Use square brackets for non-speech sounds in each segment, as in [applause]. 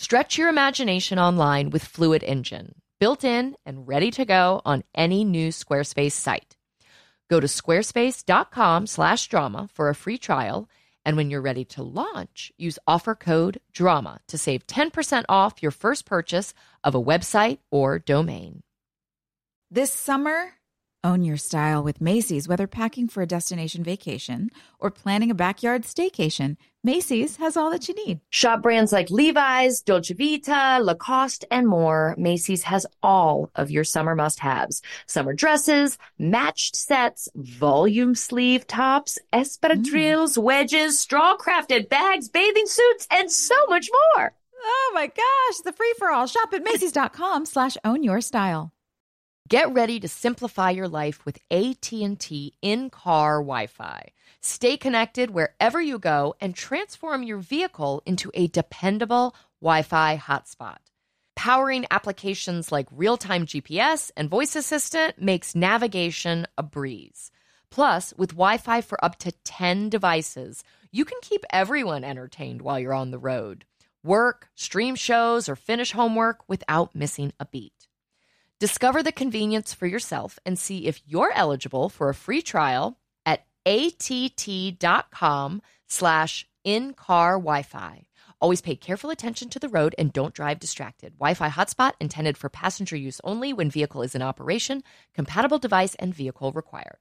Stretch your imagination online with Fluid Engine, built in and ready to go on any new Squarespace site. Go to squarespace.com/drama for a free trial, and when you're ready to launch, use offer code DRAMA to save 10% off your first purchase of a website or domain. This summer, own your style with Macy's, whether packing for a destination vacation or planning a backyard staycation. Macy's has all that you need. Shop brands like Levi's, Dolce Vita, Lacoste, and more. Macy's has all of your summer must haves summer dresses, matched sets, volume sleeve tops, espadrilles, mm. wedges, straw crafted bags, bathing suits, and so much more. Oh my gosh, the free for all. Shop at Macy's.com slash own your style. Get ready to simplify your life with AT&T in-car Wi-Fi. Stay connected wherever you go and transform your vehicle into a dependable Wi-Fi hotspot. Powering applications like real-time GPS and voice assistant makes navigation a breeze. Plus, with Wi-Fi for up to 10 devices, you can keep everyone entertained while you're on the road. Work, stream shows, or finish homework without missing a beat. Discover the convenience for yourself and see if you're eligible for a free trial at att.com slash in-car Wi-Fi. Always pay careful attention to the road and don't drive distracted. Wi-Fi hotspot intended for passenger use only when vehicle is in operation. Compatible device and vehicle required.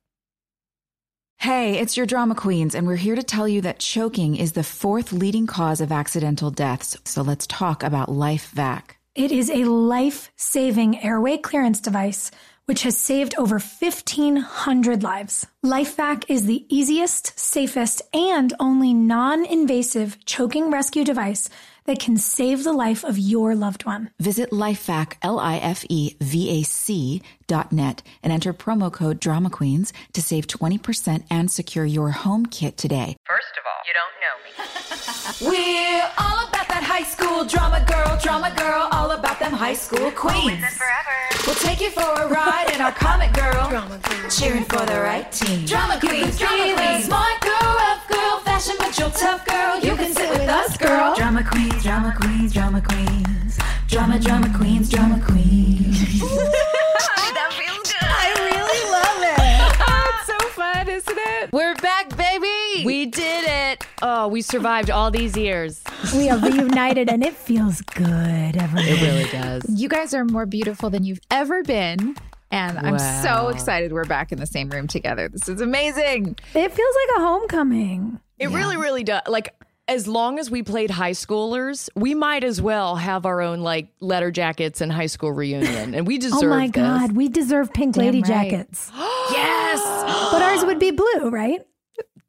Hey, it's your drama queens, and we're here to tell you that choking is the fourth leading cause of accidental deaths. So let's talk about LifeVac. It is a life saving airway clearance device which has saved over 1,500 lives. LifeVac is the easiest, safest, and only non invasive choking rescue device that can save the life of your loved one. Visit lifevac, L-I-F-E-V-A-C dot net and enter promo code Drama Queens to save 20% and secure your home kit today. First of all, you don't know me. [laughs] We're all about that high school drama girl, drama girl, all about them high school queens. forever. We'll take you for a ride in our comic girl, drama queen, cheering for the right team. Drama queens, drama queens, smart girl, rough girl, fashion but you're tough girl. You can sit with us, girl. Drama queens, drama queens, drama queens, drama, drama queens, drama queens. [laughs] that feels good. I really love it. [laughs] Oh, it's so fun, isn't it? We're back, baby! We did it! Oh, we survived all these years. We are reunited and it feels good, everyone. It really does. You guys are more beautiful than you've ever been. And I'm so excited we're back in the same room together. This is amazing. It feels like a homecoming. It really, really does. Like, as long as we played high schoolers, we might as well have our own like letter jackets and high school reunion, and we deserve. [laughs] Oh my this. God, we deserve pink Damn lady right. jackets. [gasps] Yes. [gasps] but ours would be blue, right?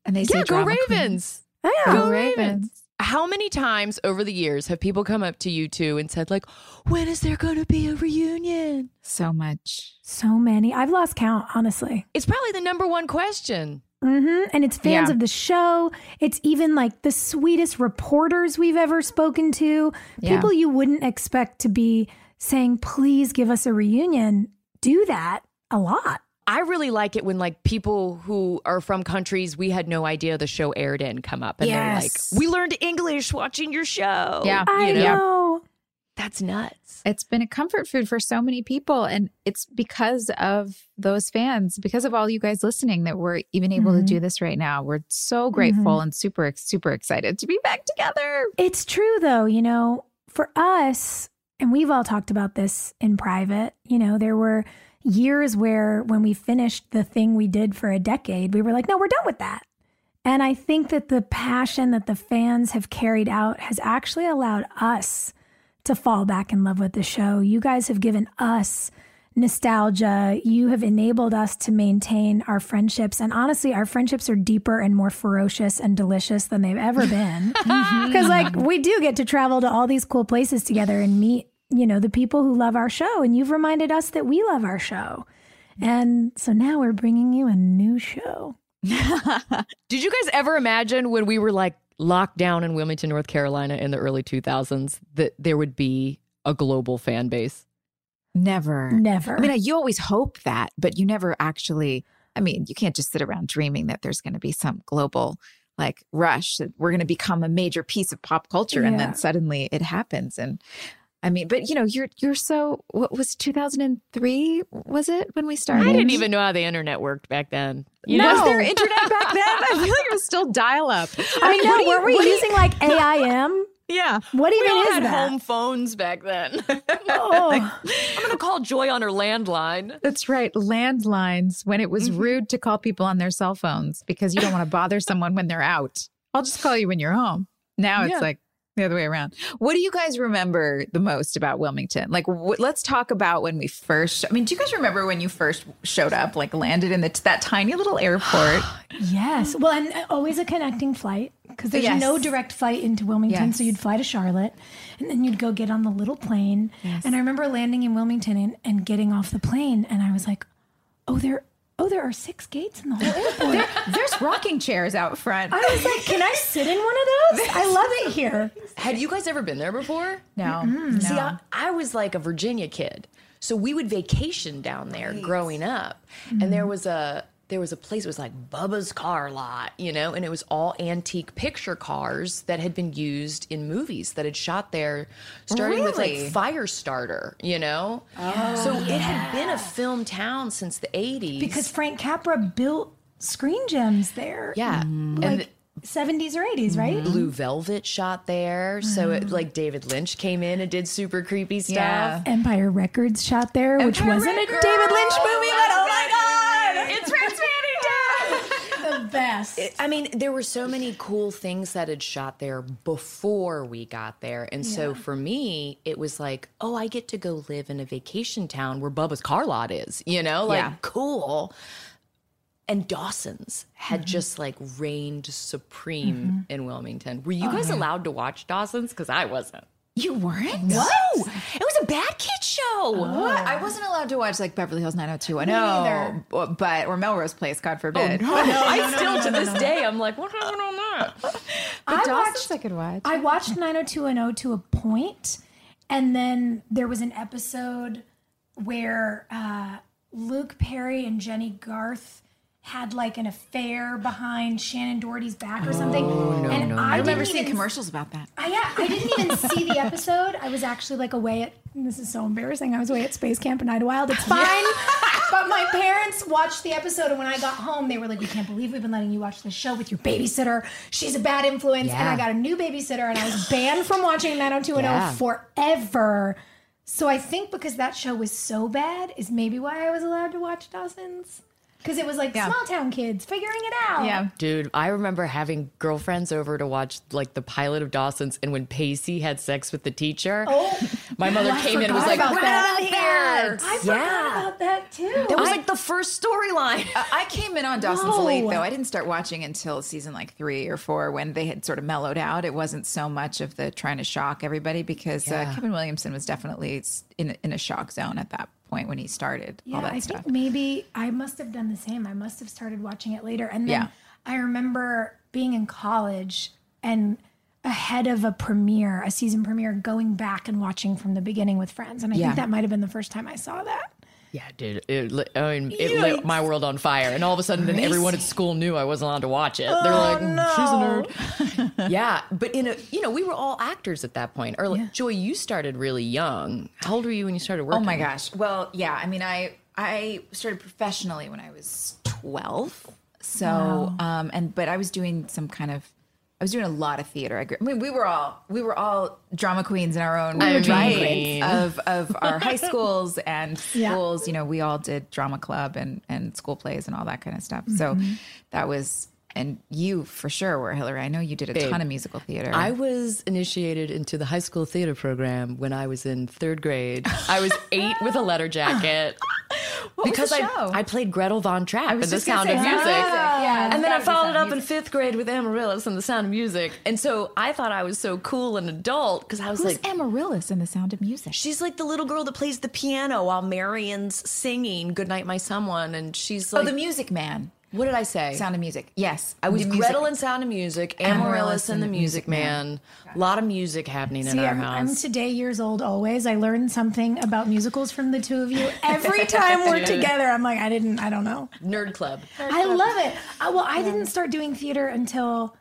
And they say yeah, go Ravens. queen. Ravens. Yeah. Go Go Ravens. Ravens. How many times over the years have people come up to you two and said like, "When is there going to be a reunion?" So much. So many. I've lost count, honestly. It's probably the number one question. hmm And it's fans Yeah. of the show. It's even like the sweetest reporters we've ever spoken to. Yeah. People you wouldn't expect to be saying, please give us a reunion, do that a lot. I really like it when like people who are from countries we had no idea the show aired in come up and Yes. they're like, "We learned English watching your show." Yeah. I you know? know. That's nuts. It's been a comfort food for so many people. And it's because of those fans, because of all you guys listening, that we're even able Mhm. to do this right now. We're so grateful and super, super excited to be back together. It's true, though, you know, for us, and we've all talked about this in private, you know, there were years where when we finished the thing we did for a decade, we were like, no, we're done with that. And I think that the passion that the fans have carried out has actually allowed us to fall back in love with the show. You guys have given us nostalgia. You have enabled us to maintain our friendships. And honestly, our friendships are deeper and more ferocious and delicious than they've ever been. [laughs] Because, like, we do get to travel to all these cool places together and meet, you know, the people who love our show. And you've reminded us that we love our show. And so now we're bringing you a new show. [laughs] Did you guys ever imagine when we were like locked down in Wilmington, North Carolina in the early 2000s that there would be a global fan base? Never. Never. I mean, you always hope that, but you never actually. I mean, you can't just sit around dreaming that there's going to be some global like rush that we're going to become a major piece of pop culture, and then suddenly it happens. And I mean, but you know, you're you're so. What was 2003? Was it when we started? I didn't even know how the internet worked back then. You Was there internet back then? I feel like it was still dial up. I know. were we using like AIM? Yeah. What we even all is had that? home phones back then. [laughs] Oh. I'm going to call Joy on her landline. That's right. Landlines when it was mm-hmm. rude to call people on their cell phones because you don't want to bother someone when they're out. I'll just call you when you're home. Now it's Yeah. like the other way around. What do you guys remember the most about Wilmington? Like, let's talk about when we first. I mean, do you guys remember when you first showed up, like landed in the, that tiny little airport? [gasps] Yes. Well, and uh, always a connecting flight because there's Yes. no direct flight into Wilmington. So you'd fly to Charlotte and then you'd go get on the little plane. Yes. And I remember landing in Wilmington and, and getting off the plane. And I was like, oh, there, oh, there are six gates in the whole airport. there, there's rocking chairs out front. I was like, can I sit in one of those? I love it here. Had you guys ever been there before? no, See. I, I was like a Virginia kid, so we would vacation down there growing up, mm-hmm. and there was a there was a place. It was like Bubba's Car Lot, you know, and it was all antique picture cars that had been used in movies that had shot there, starting with Really? like Firestarter, you know. Oh, so it had been a film town since the eighties Because Frank Capra built screen gems there. yeah, and. Like 70s or 80s, right? Mm-hmm. Blue Velvet shot there, so it, mm. like David Lynch came in and did super creepy stuff. Yeah. Empire Records shot there, which wasn't a David Lynch movie, but oh my God! It's Rex Manning The best. I mean, there were so many cool things that had shot there before we got there. And so for me, it was like, oh, I get to go live in a vacation town where Bubba's car lot is, you know, like Yeah. cool. And Dawson's had mm-hmm. just like reigned supreme mm-hmm. in Wilmington. Were you guys allowed to watch Dawson's? Because I wasn't. You weren't. No, it was a bad kid show. What? I wasn't allowed to watch like Beverly Hills 90210, but, but or Melrose Place, God forbid. I still to this day, I'm like, what happened on that? [laughs] But I Dawson's watched- I could watch. I watched 90210 to a point, and then there was an episode where uh, Luke Perry and Jennie Garth had like an affair behind Shannen Doherty's back or something. Oh, and I, I remember seeing commercials about that. I, yeah, I didn't even see the episode. I was actually like away at. This is so embarrassing. I was away at Space Camp in Idlewild. It's fine. [laughs] but my parents watched the episode, and when I got home, they were like, "We can't believe we've been letting you watch this show with your babysitter. She's a bad influence." And I got a new babysitter, and I was banned from watching 90210 Yeah. forever. So I think because that show was so bad, is maybe why I was allowed to watch Dawson's. Because it was like Yeah. small town kids figuring it out. Yeah. Dude, I remember having girlfriends over to watch like the pilot of Dawson's, and when Pacey had sex with the teacher, Oh, my mother I came in and was like, about "Get that. out of here!" I forgot yeah, about that too. that was like the first storyline. [laughs] I came in on Dawson's No. late though. I didn't start watching until season like three or four when they had sort of mellowed out. It wasn't so much of the trying to shock everybody because uh, Kevin Williamson was definitely in in a shock zone at that point when he started Yeah, all that I stuff. think maybe I must have done the same. I must have started watching it later. And then Yeah. I remember being in college and ahead of a premiere, a season premiere, going back and watching from the beginning with friends. And I Yeah. think that might have been the first time I saw that. Yeah, dude. It, lit- I mean, it lit my world on fire, and all of a sudden, then everyone at school knew I wasn't allowed to watch it. They're like, "Mm, "She's a nerd." [laughs] yeah, but in a, you know, we were all actors at that point. Early, Joy, you started really young. How old were you when you started working? Oh my gosh. Well, yeah. I mean, I I started professionally when I was twelve. So, um, and but I was doing some kind of. I was doing a lot of theater. I, grew, I mean, we were all we were all drama queens in our own I right mean- of of our high [laughs] schools and Yeah. schools. You know, we all did drama club and and school plays and all that kind of stuff. So that was. And you for sure were Hillary. I know you did a ton of musical theater. I was initiated into the high school theater program when I was in third grade. I was eight with a letter jacket. [gasps] was the because I, show? I played Gretel Von Trapp in The Sound say, of Music. Music, yeah, and then I that was The followed Sound it up in fifth grade with Amaryllis and The Sound of Music. And so I thought I was so cool and adult because I was Who's like, Amaryllis in The Sound of Music? She's like the little girl that plays the piano while Marian's singing "Goodnight, My Someone," and she's oh, like, oh, the Music Man. "What did I say?" Sound of Music. Yes, I was Gretel in Sound of Music, Amaryllis and the Music Man. A lot of music happening in See, our I'm, I'm today years old always. I learned something about musicals from the two of you. Every time we're [laughs] together, I'm like, I didn't, I don't know. Nerd Club. I love it. Uh, well, I didn't start doing theater until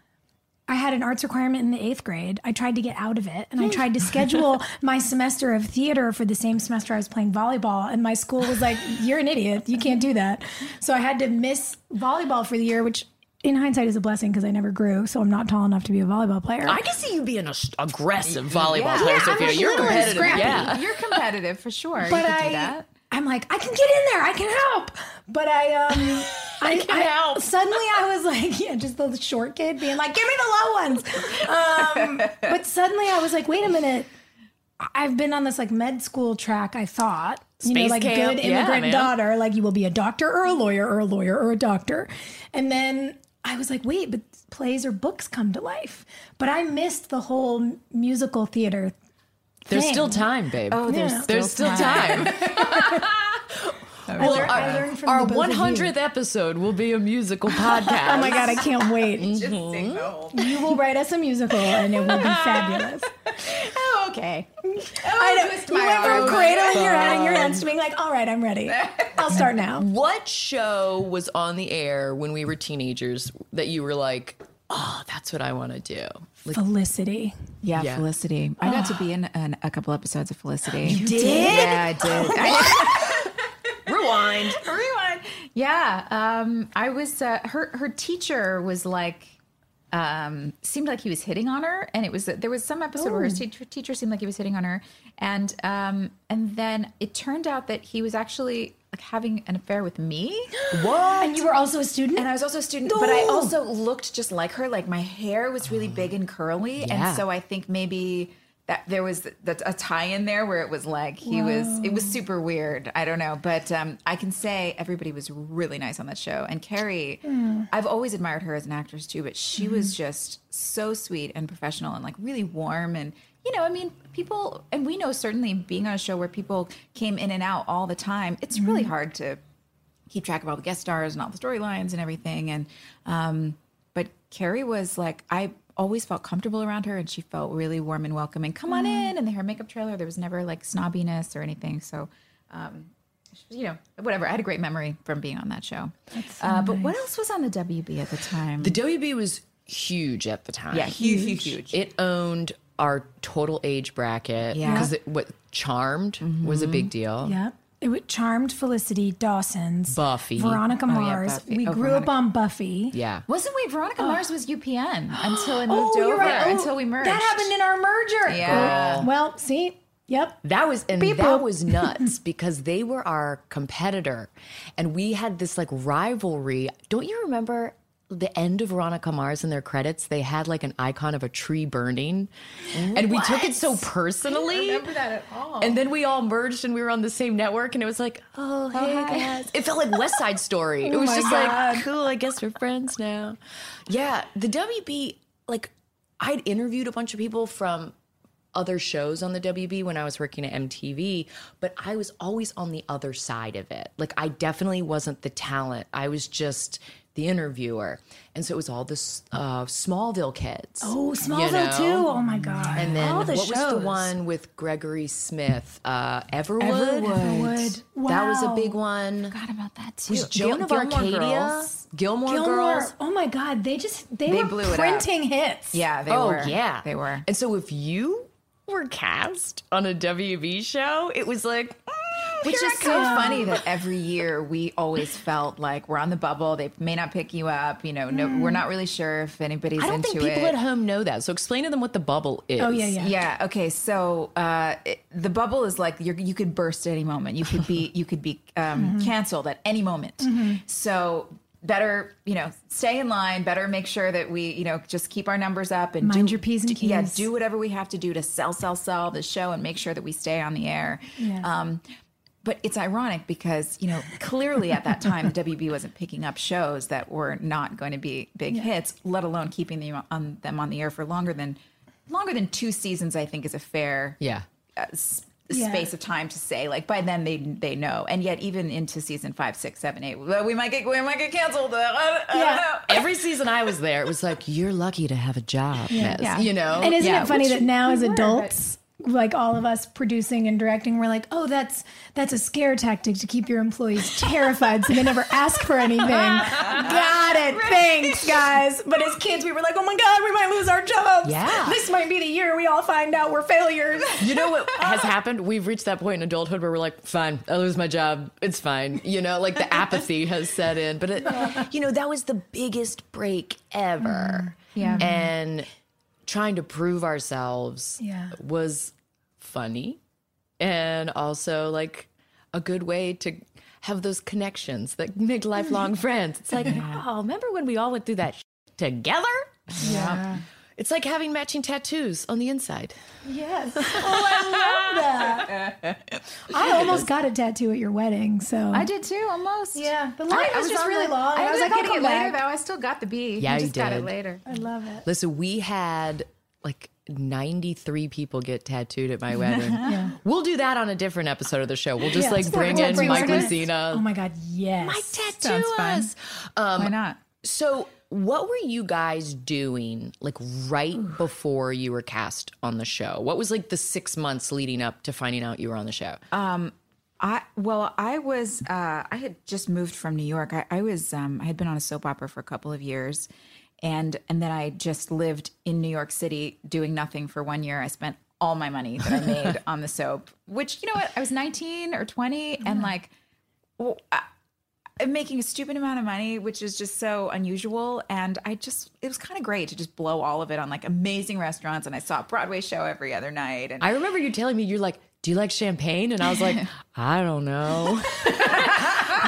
I had an arts requirement in the eighth grade. I tried to get out of it and I tried to schedule [laughs] my semester of theater for the same semester I was playing volleyball. And my school was like, You're an idiot. You can't do that. So I had to miss volleyball for the year, which in hindsight is a blessing because I never grew. So I'm not tall enough to be a volleyball player. I can see you being an aggressive volleyball Yeah. player, Yeah, Sophia. I'm a You're competitive. scrappy. Yeah. You're competitive for sure. but you could I, do that. I'm like, I can get in there. I can help. But I, um, I, can help. Suddenly, I was like, yeah, just the short kid being like, give me the low ones. Um, but suddenly, I was like, wait a minute. I've been on this like med school track. I thought, you know, like camp. good immigrant man. daughter, like you will be a doctor or a lawyer or a lawyer or a doctor. And then I was like, wait, but plays or books come to life. But I missed the whole musical theater. There's still time, babe. Oh, there's Yeah. There's still time. I [laughs] [laughs] learned, I learned from Our the both of you. 100th episode will be a musical [laughs] podcast. Oh my god, I can't wait. Mm-hmm. You will write us a musical and it will be [laughs] fabulous. Oh, okay. I know. twist You my went from arm. cradling your head in your hands to being like, all right, I'm ready. [laughs] I'll start now. What show was on the air when we were teenagers that you were like, oh, that's what I want to do? Like, Felicity. Yeah, Yeah. Felicity. I got to be [gasps] in an, a couple episodes of Felicity. You did? Yeah, I did. I, rewind. [laughs] Rewind. Yeah, um, I was. Uh, her her teacher was like, um, seemed like he was hitting on her, and it was there was some episode where his teacher, teacher seemed like he was hitting on her, and um, and then it turned out that he was actually like having an affair with me. [gasps] What? And you were also a student? And I was also a student, but I also looked just like her. Like my hair was really big and curly, Yeah. and so I think maybe that there was that a tie in there where it was like he was. It was super weird. I don't know, but um, I can say everybody was really nice on that show. And Carrie, I've always admired her as an actress too, but she was just so sweet and professional and like really warm and. You know, I mean, people, and we know certainly being on a show where people came in and out all the time, it's really hard to keep track of all the guest stars and all the storylines and everything. And um, but Carrie was like, I always felt comfortable around her, and she felt really warm and welcoming. Come on in, and the hair makeup trailer, there was never like snobbiness or anything. So, um, you know, whatever. I had a great memory from being on that show. uh, but what else was on the WB at the time? The WB was huge at the time. yeah, huge, huge, huge. It owned our total age bracket. Yeah. Because what Charmed was a big deal. yeah. It was Charmed, Felicity, Dawson's, Buffy. Oh, Veronica yeah, Mars. Buffy. We Oh, grew Veronica. up on Buffy. Yeah. Wasn't we? Veronica oh. Mars was UPN [gasps] until it moved Oh, over. you're right. Oh, until we merged. That happened in our merger. Yeah. Oh, well, see, yep. That was and Beep that boop. was nuts [laughs] because they were our competitor, and we had this like rivalry. Don't you remember the end of Veronica Mars in their credits? They had like an icon of a tree burning, and we took it so personally. remember that at all. And then we all merged and we were on the same network, and it was like, oh, oh hey guys, it felt like West Side Story. [laughs] Oh it was just God. like, cool. I guess we're friends now. Yeah, the WB like I'd interviewed a bunch of people from other shows on the WB when I was working at MTV, but I was always on the other side of it. Like I definitely wasn't the talent. I was just the interviewer. And so it was all this uh, Smallville kids. Oh, you Smallville know? too. Oh my god. And then All the what was the one with Gregory Smith? Uh, Everwood. Everwood. That was a big one. I Forgot about that too. Was Joan of Gilmore Arcadia? Girls. Gilmore, Gilmore. Girls. Oh my god. They just they, They were blew it printing hits. Yeah, they oh were. yeah, they were. And so if you were cast on a WB show, it was like. mm, Which here is I so funny that every year we always felt like we're on the bubble. They may not pick you up. You know, no, we're not really sure if anybody's I don't into think people it. at home know that. So explain to them what the bubble is. Oh yeah, yeah. Yeah. Okay. So uh, it, the bubble is like you're, you could burst at any moment. You could be [laughs] you could be um, canceled at any moment. So better you know stay in line. Better make sure that we you know just keep our numbers up and Mind do, your P's and do- Yeah. Do whatever we have to do to sell sell sell the show and make sure that we stay on the air. Yeah. Um, but it's ironic because you know clearly at that time [laughs] WB wasn't picking up shows that were not going to be big hits, let alone keeping them on them on the air for longer than longer than two seasons. I think is a fair Yeah. uh, s- Yeah. space of time to say. Like by then they they know, and yet even into season five, six, seven, eight, we might get we might get canceled. I, I Yeah. [laughs] Every season I was there, it was like, you're lucky to have a job, miss. Yeah. You know? And isn't Yeah, it funny which that now as we were, adults, like all of us producing and directing, we're like, oh, that's that's a scare tactic to keep your employees terrified so they never ask for anything. [laughs] Got it. Thanks, guys. But as kids, we were like, oh my God, we might lose our jobs. Yeah. This might be the year we all find out we're failures. You know what [laughs] has happened? We've reached that point in adulthood where we're like, fine, I lose my job. It's fine. You know, like the [laughs] apathy has set in. But, it, you know, that was the biggest break ever. Yeah. And trying to prove ourselves Yeah. was funny and also like a good way to have those connections that make lifelong [laughs] friends. It's like, oh, remember when we all went through that sh- together? Yeah. It's like having matching tattoos on the inside. Yes. [laughs] Oh, I love that. I [laughs] almost got a tattoo at your wedding, so I did too, almost. Yeah, the line was, just really the- long. I, I was was like, like, getting it later back. though. I still got the B. Yeah, I you just got did. it later. I love it. Listen, we had like 93 people get tattooed at my [laughs] wedding. yeah. We'll do that on a different episode of the show. We'll just Yeah, like bring in Mike artists. Lucina. Oh my god, yes. Mike tattoo Sounds us. Um, Why not? So, what were you guys doing like right before you were cast on the show? What was like the six months leading up to finding out you were on the show? I well, I was uh, I had just moved from New York. I, I was um, I had been on a soap opera for a couple of years, and and then I just lived in New York City doing nothing for one year. I spent all my money that I made [laughs] on the soap, which you know what I was nineteen or twenty, and like. Well, I, making a stupid amount of money, which is just so unusual. And I just, it was kind of great to just blow all of it on like amazing restaurants. And I saw a Broadway show every other night. And I remember you telling me, you're like, do you like champagne? And I was like, [laughs] I don't know.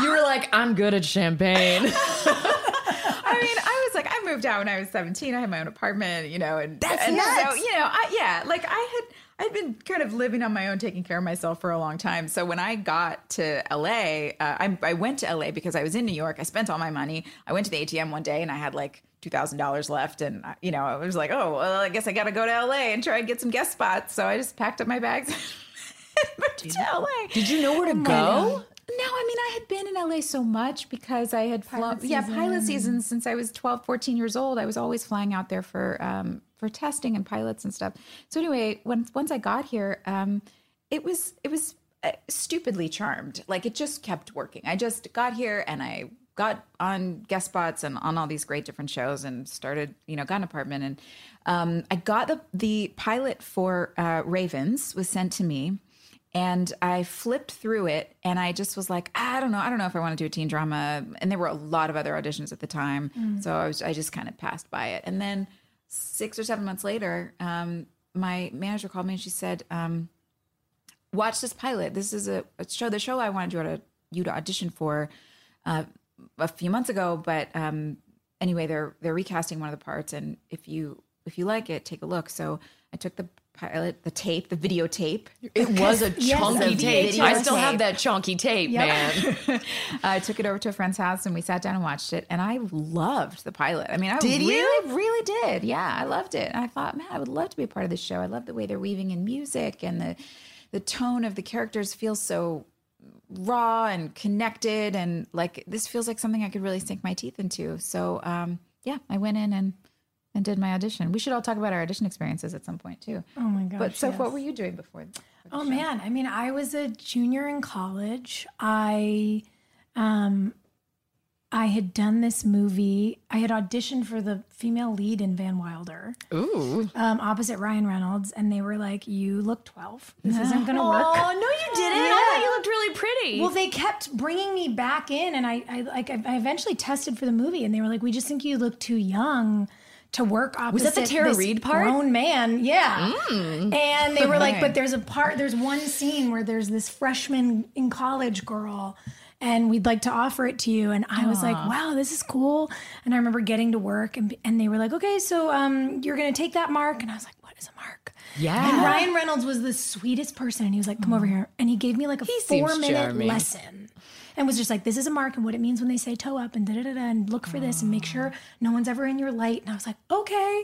you were like, I'm good at champagne. I mean, I was like, I moved out when I was 17. I had my own apartment, you know, and That's and nuts. so you know, I, yeah, like I had. I'd been kind of living on my own, taking care of myself for a long time. So when I got to LA, uh, I, I went to LA because I was in New York. I spent all my money. I went to the ATM one day and I had like two thousand dollars left, and uh, you know, I was like, oh, well, I guess I got to go to LA and try and get some guest spots. So I just packed up my bags [laughs] to LA. Did you know where to go? No, I mean, I had been in LA so much because I had flown, yeah, pilot season since I was 12, 14 years old. I was always flying out there for, um, for testing and pilots and stuff. So anyway, when, once I got here, um, it was, it was uh, stupidly charmed. Like it just kept working. I just got here and I got on guest spots and on all these great different shows and started, you know, got an apartment and, um, I got the, the pilot for, uh, Ravens was sent to me and I flipped through it and I just was like, I don't know, I don't know if I want to do a teen drama. And there were a lot of other auditions at the time. So I was I just kind of passed by it. And then six or seven months later, um, my manager called me and she said, um, watch this pilot. This is a, a show, the show I wanted you to, you to audition for uh, a few months ago. But um, anyway, they're they're recasting one of the parts, and if you if you like it, take a look. So I took the pilot, the tape, the videotape. It [laughs] was a Yes, chunky tape. I still have that chunky tape, man. [laughs] I took it over to a friend's house and we sat down and watched it. And I loved the pilot. I mean, I Did you? really, really did. Yeah, I loved it. And I thought, man, I would love to be a part of this show. I love the way they're weaving in music and the the tone of the characters feels so raw and connected and like this feels like something I could really sink my teeth into. So um yeah, I went in and and did my audition. We should all talk about our audition experiences at some point too. Oh my gosh. But so yes. what were you doing before? Oh man, I mean, I was a junior in college. I um I had done this movie. I had auditioned for the female lead in Van Wilder, Ooh. um, opposite Ryan Reynolds, and they were like, "You look 12. This isn't going to work." Oh, no, you didn't. I thought you looked really pretty. Well, they kept bringing me back in, and I, I like, I I eventually tested for the movie, and they were like, "We just think you look too young to work opposite." that the Tara Reid part? Grown man, yeah. Mm. And they were like, "But [laughs] there's a part, there's one scene where there's this freshman in college girl." And we'd like to offer it to you, and I was like, "Wow, this is cool." And I remember getting to work, and and they were like, "Okay, so um, you're gonna take that mark," and I was like, "What is a mark?" Yeah. And Ryan Reynolds was the sweetest person. And he was like, come over here. And he gave me like a seems four minute charming. lesson. And was just like, this is a mark and what it means when they say toe up and da da da da and look for this and make sure no one's ever in your light. And I was like, okay.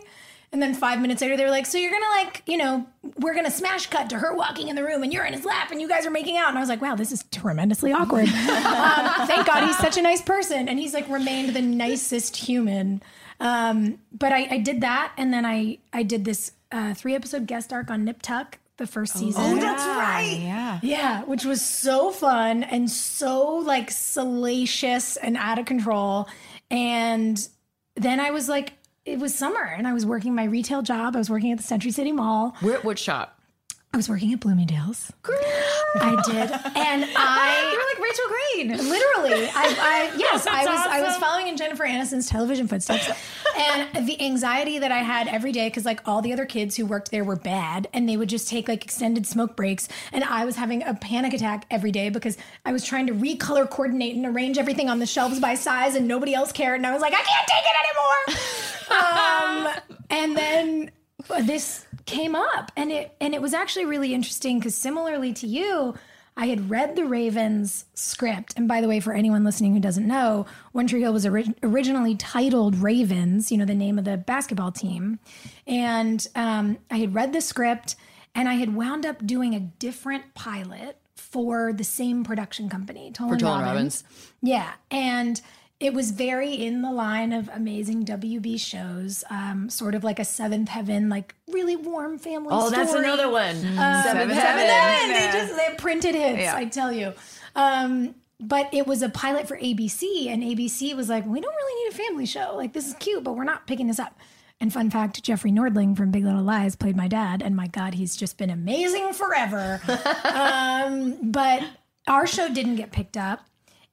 And then five minutes later, they were like, so you're gonna like, you know, we're gonna smash cut to her walking in the room and you're in his lap and you guys are making out. And I was like, wow, this is tremendously awkward. [laughs] um, thank God he's such a nice person. And he's like remained the nicest human. Um, but I, I did that, and then I I did this uh, three episode guest arc on Nip Tuck the first oh, season. Oh, that's right. Yeah. Yeah, which was so fun and so like salacious and out of control. And then I was like, it was summer, and I was working my retail job. I was working at the Century City Mall. Where, what shop? I was working at Bloomingdale's. I did, and [laughs] I You're like Rachel Green. literally. I, I [laughs] yes i was i was following in jennifer aniston's television footsteps. And the anxiety that i had every day because like all the other kids who worked there were bad and they would just take like extended smoke breaks and i was having a panic attack every day because i was trying to recolor coordinate and arrange everything on the shelves by size and nobody else cared and i was like i can't take it anymore. [laughs] Um, and then this came up and it and it was actually really interesting because similarly to you I had read the Ravens script. And by the way, for anyone listening who doesn't know, One Tree Hill was ori- originally titled Ravens, you know, the name of the basketball team. And um, I had read the script and I had wound up doing a different pilot for the same production company, Tollin Tollin Robbins. Yeah. And it was very in the line of amazing WB shows, um, sort of like a Seventh Heaven, like really warm family show. Oh, that's another one. Uh, Seventh Seven Heaven. Heaven. They just they printed hits. I tell you. Um, but it was a pilot for ABC, and ABC was like, "We don't really need a family show. Like this is cute, but we're not picking this up." And fun fact: Jeffrey Nordling from Big Little Lies played my dad, and my God, he's just been amazing forever. [laughs] um, but our show didn't get picked up,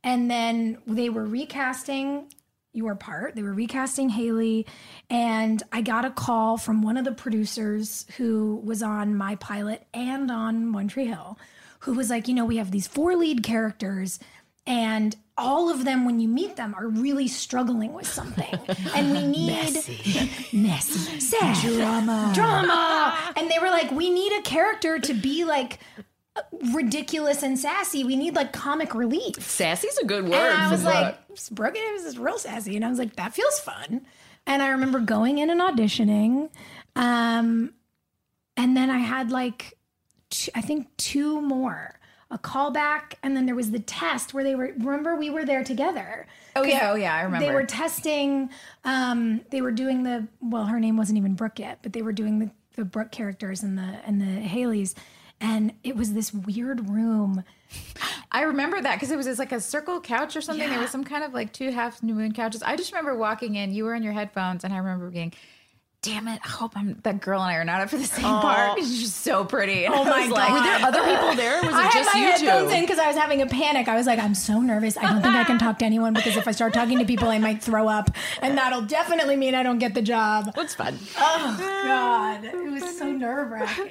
and then they were recasting your part. They were recasting Haley, and I got a call from one of the producers who was on my pilot and on One Tree Hill, who was like, you know, we have these four lead characters, and all of them, when you meet them, are really struggling with something, [laughs] and we need [laughs] messy, sad. Drama, drama, and they were like, we need a character to be like ridiculous and sassy. We need like comic relief. Sassy's a good word. And I was like, Brooke Adams is real sassy. And I was like, that feels fun. And I remember going in and auditioning. Um, and then I had like, t- I think two more. A callback, and then there was the test where they were. Remember, we were there together. Oh yeah, oh yeah, I remember. They were testing. Um, they were doing the. Well, her name wasn't even Brooke yet, but they were doing the the Brooke characters and the and the Haleys, and it was this weird room. I remember that because it was like a circle couch or something. There was some kind of like two half new moon couches. I just remember walking in. You were in your headphones, and I remember being. Damn it! I hope I'm that girl and I are not up for the same part. She's just so pretty. And Oh [laughs] my was like, God. Were there other people there? Was it [laughs] I had just my you headphones two? in because I was having a panic. I was like, I'm so nervous. I don't think I can talk to anyone because if I start talking to people, I might throw up, and that'll definitely mean I don't get the job. What's fun? Oh God, it was so nerve wracking.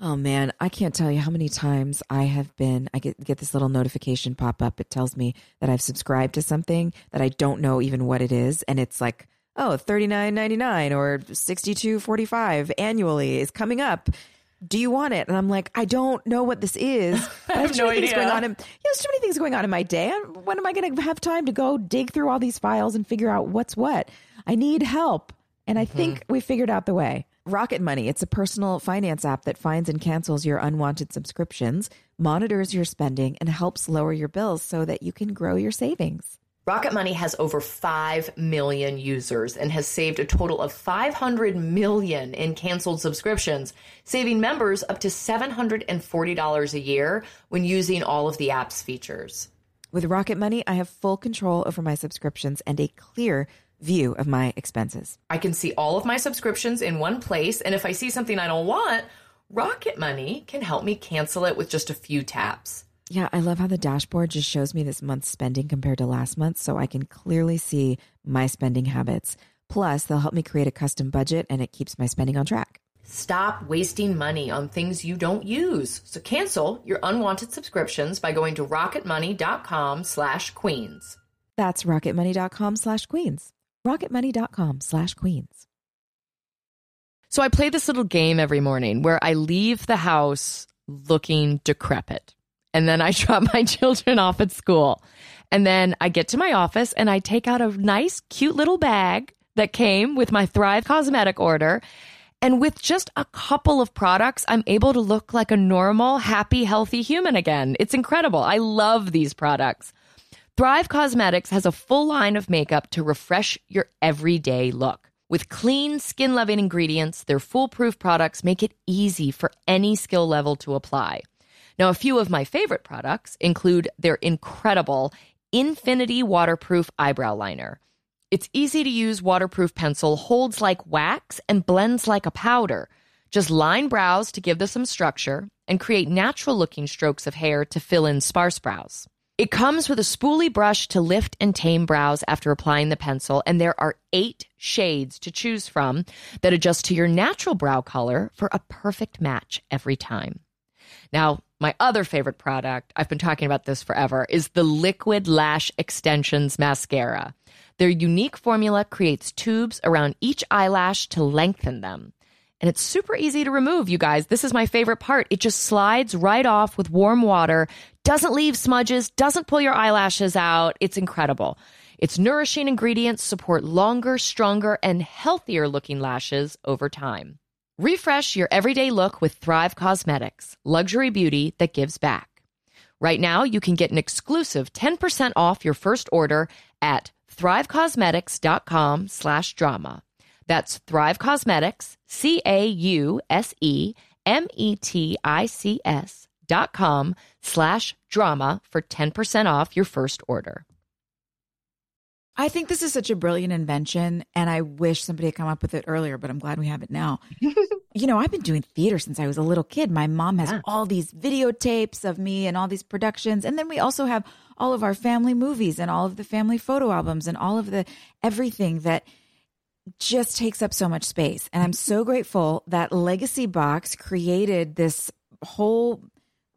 Oh man, I can't tell you how many times I have been I get get this little notification pop up. It tells me that I've subscribed to something that I don't know even what it is and it's like oh, $39.99 or $62.45 annually is coming up. Do you want it? And I'm like, I don't know what this is. [laughs] I have, too no idea. going on. In, yeah, there's too many things going on in my day. When am I going to have time to go dig through all these files and figure out what's what? I need help. And I mm-hmm. think we figured out the way. Rocket Money, it's a personal finance app that finds and cancels your unwanted subscriptions, monitors your spending, and helps lower your bills so that you can grow your savings. Rocket Money has over 5 million users and has saved a total of 500 million in canceled subscriptions, saving members up to $740 a year when using all of the app's features. With Rocket Money, I have full control over my subscriptions and a clear view of my expenses. I can see all of my subscriptions in one place, and if I see something I don't want, Rocket Money can help me cancel it with just a few taps. Yeah, I love how the dashboard just shows me this month's spending compared to last month so I can clearly see my spending habits. Plus, they'll help me create a custom budget and it keeps my spending on track. Stop wasting money on things you don't use. So cancel your unwanted subscriptions by going to rocketmoney.com slash queens. That's rocketmoney.com slash queens. Rocketmoney.com slash queens. So I play this little game every morning where I leave the house looking decrepit. And then I [laughs] drop my children off at school. And then I get to my office and I take out a nice, cute little bag that came with my Thrive cosmetic order. And with just a couple of products, I'm able to look like a normal, happy, healthy human again. It's incredible. I love these products. Thrive Causmetics has a full line of makeup to refresh your everyday look. With clean, skin loving ingredients, their foolproof products make it easy for any skill level to apply. Now, a few of my favorite products include their incredible Infinity Waterproof Eyebrow Liner. Its easy to use waterproof pencil holds like wax and blends like a powder. Just line brows to give them some structure and create natural looking strokes of hair to fill in sparse brows. It comes with a spoolie brush to lift and tame brows after applying the pencil, and there are eight shades to choose from that adjust to your natural brow color for a perfect match every time. Now, my other favorite product, I've been talking about this forever, is the Liquid Lash Extensions Mascara. Their unique formula creates tubes around each eyelash to lengthen them. And it's super easy to remove, you guys. This is my favorite part. It just slides right off with warm water, doesn't leave smudges, doesn't pull your eyelashes out. It's incredible. Its nourishing ingredients support longer, stronger, and healthier looking lashes over time. Refresh your everyday look with Thrive Causmetics, luxury beauty that gives back. Right now, you can get an exclusive 10% off your first order at thrivecausmetics.com slash drama. That's Thrive Causmetics, C A U S M T I C S dot com slash drama for 10% off your first order. I think this is such a brilliant invention, and I wish somebody had come up with it earlier, but I'm glad we have it now. [laughs] you know, I've been doing theater since I was a little kid. My mom has all these videotapes of me and all these productions. And then we also have all of our family movies and all of the family photo albums and all of the everything that just takes up so much space. And I'm so grateful that Legacy Box created this whole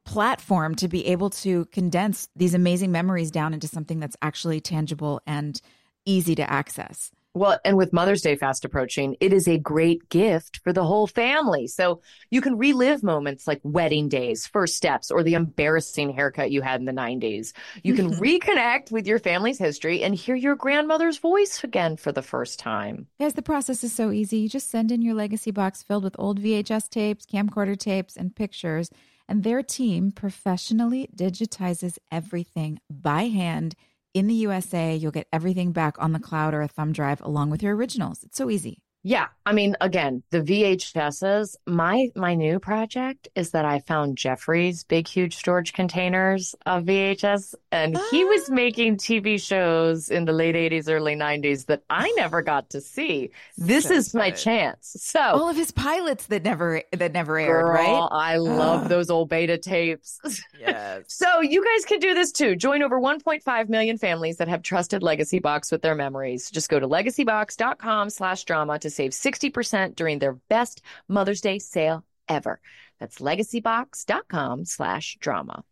platform to be able to condense these amazing memories down into something that's actually tangible and easy to access. Well, and with Mother's Day fast approaching, it is a great gift for the whole family. So you can relive moments like wedding days, first steps, or the embarrassing haircut you had in the 90s. You can [laughs] reconnect with your family's history and hear your grandmother's voice again for the first time. Yes, the process is so easy. You just send in your legacy box filled with old VHS tapes, camcorder tapes, and pictures, and their team professionally digitizes everything by hand in the USA. You'll get everything back on the cloud or a thumb drive along with your originals. It's so easy. Yeah, I mean, again, the VHSs. My my new project is that I found Jeffrey's big, huge storage containers of VHS, and he was making TV shows in the late '80s, early '90s that I never got to see. This So is my good. chance. So, All of his pilots that never that never aired, girl, right? I love Ah. those old beta tapes. [laughs] Yes. So you guys can do this too. Join over 1.5 million families that have trusted Legacy Box with their memories. Just go to legacybox.com slash drama to save 60% during their best Mother's Day sale ever. That's legacybox.com slash drama.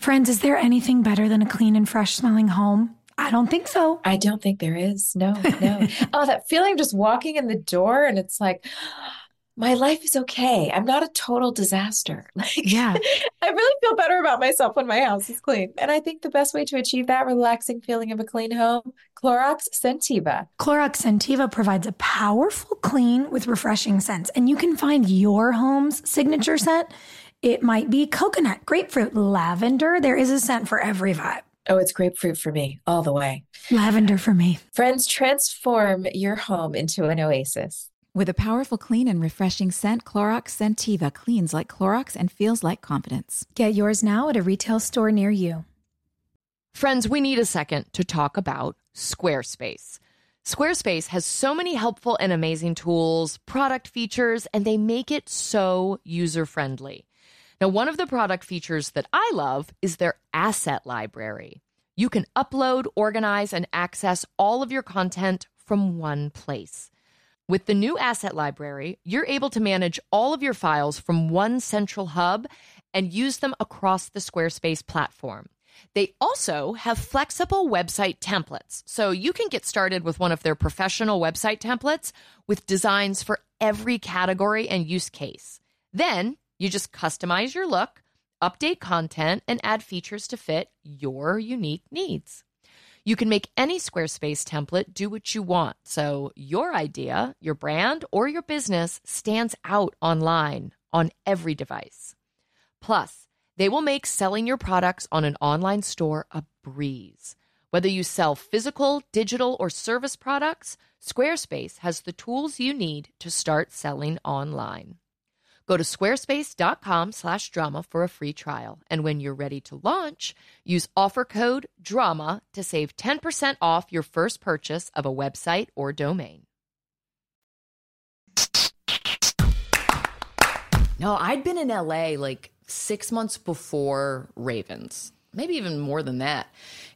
Friends, is there anything better than a clean and fresh smelling home? I don't think so. I don't think there is. No, no. [laughs] oh, that feeling of just walking in the door and it's like, my life is okay. I'm not a total disaster. [laughs] Like, Yeah. I really feel better about myself when my house is clean. And I think the best way to achieve that relaxing feeling of a clean home, Clorox Scentiva. Clorox Scentiva provides a powerful clean with refreshing scents, and you can find your home's signature scent. It might be coconut, grapefruit, lavender. There is a scent for every vibe. Oh, it's grapefruit for me all the way. Lavender for me. Friends, transform your home into an oasis. With a powerful, clean, and refreshing scent, Clorox Scentiva cleans like Clorox and feels like confidence. Get yours now at a retail store near you. Friends, we need a second to talk about Squarespace. Squarespace has so many helpful and amazing tools, product features, and they make it so user friendly. Now, one of the product features that I love is their asset library. You can upload, organize, and access all of your content from one place. With the new asset library, you're able to manage all of your files from one central hub and use them across the Squarespace platform. They also have flexible website templates, so you can get started with one of their professional website templates with designs for every category and use case. Then you just customize your look, update content, and add features to fit your unique needs. You can make any Squarespace template do what you want, so your idea, your brand, or your business stands out online on every device. Plus, they will make selling your products on an online store a breeze. Whether you sell physical, digital, or service products, Squarespace has the tools you need to start selling online. Go to squarespace.com slash drama for a free trial. And when you're ready to launch, use offer code DRAMA to save 10% off your first purchase of a website or domain. No, I'd been in LA like six months before Ravens, maybe even more than that.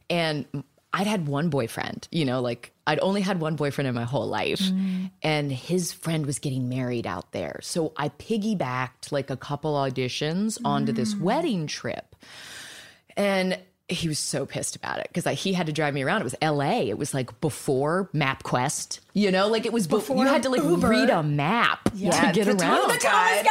And I'd had one boyfriend, you know, like I'd only had one boyfriend in my whole life. Mm. And his friend was getting married out there. So I piggybacked like a couple auditions onto this mm. wedding trip. And he was so pissed about it because he had to drive me around. It was LA. It was like before MapQuest, you know, like it was before you had to like read a map to get around. The Tourist Guide.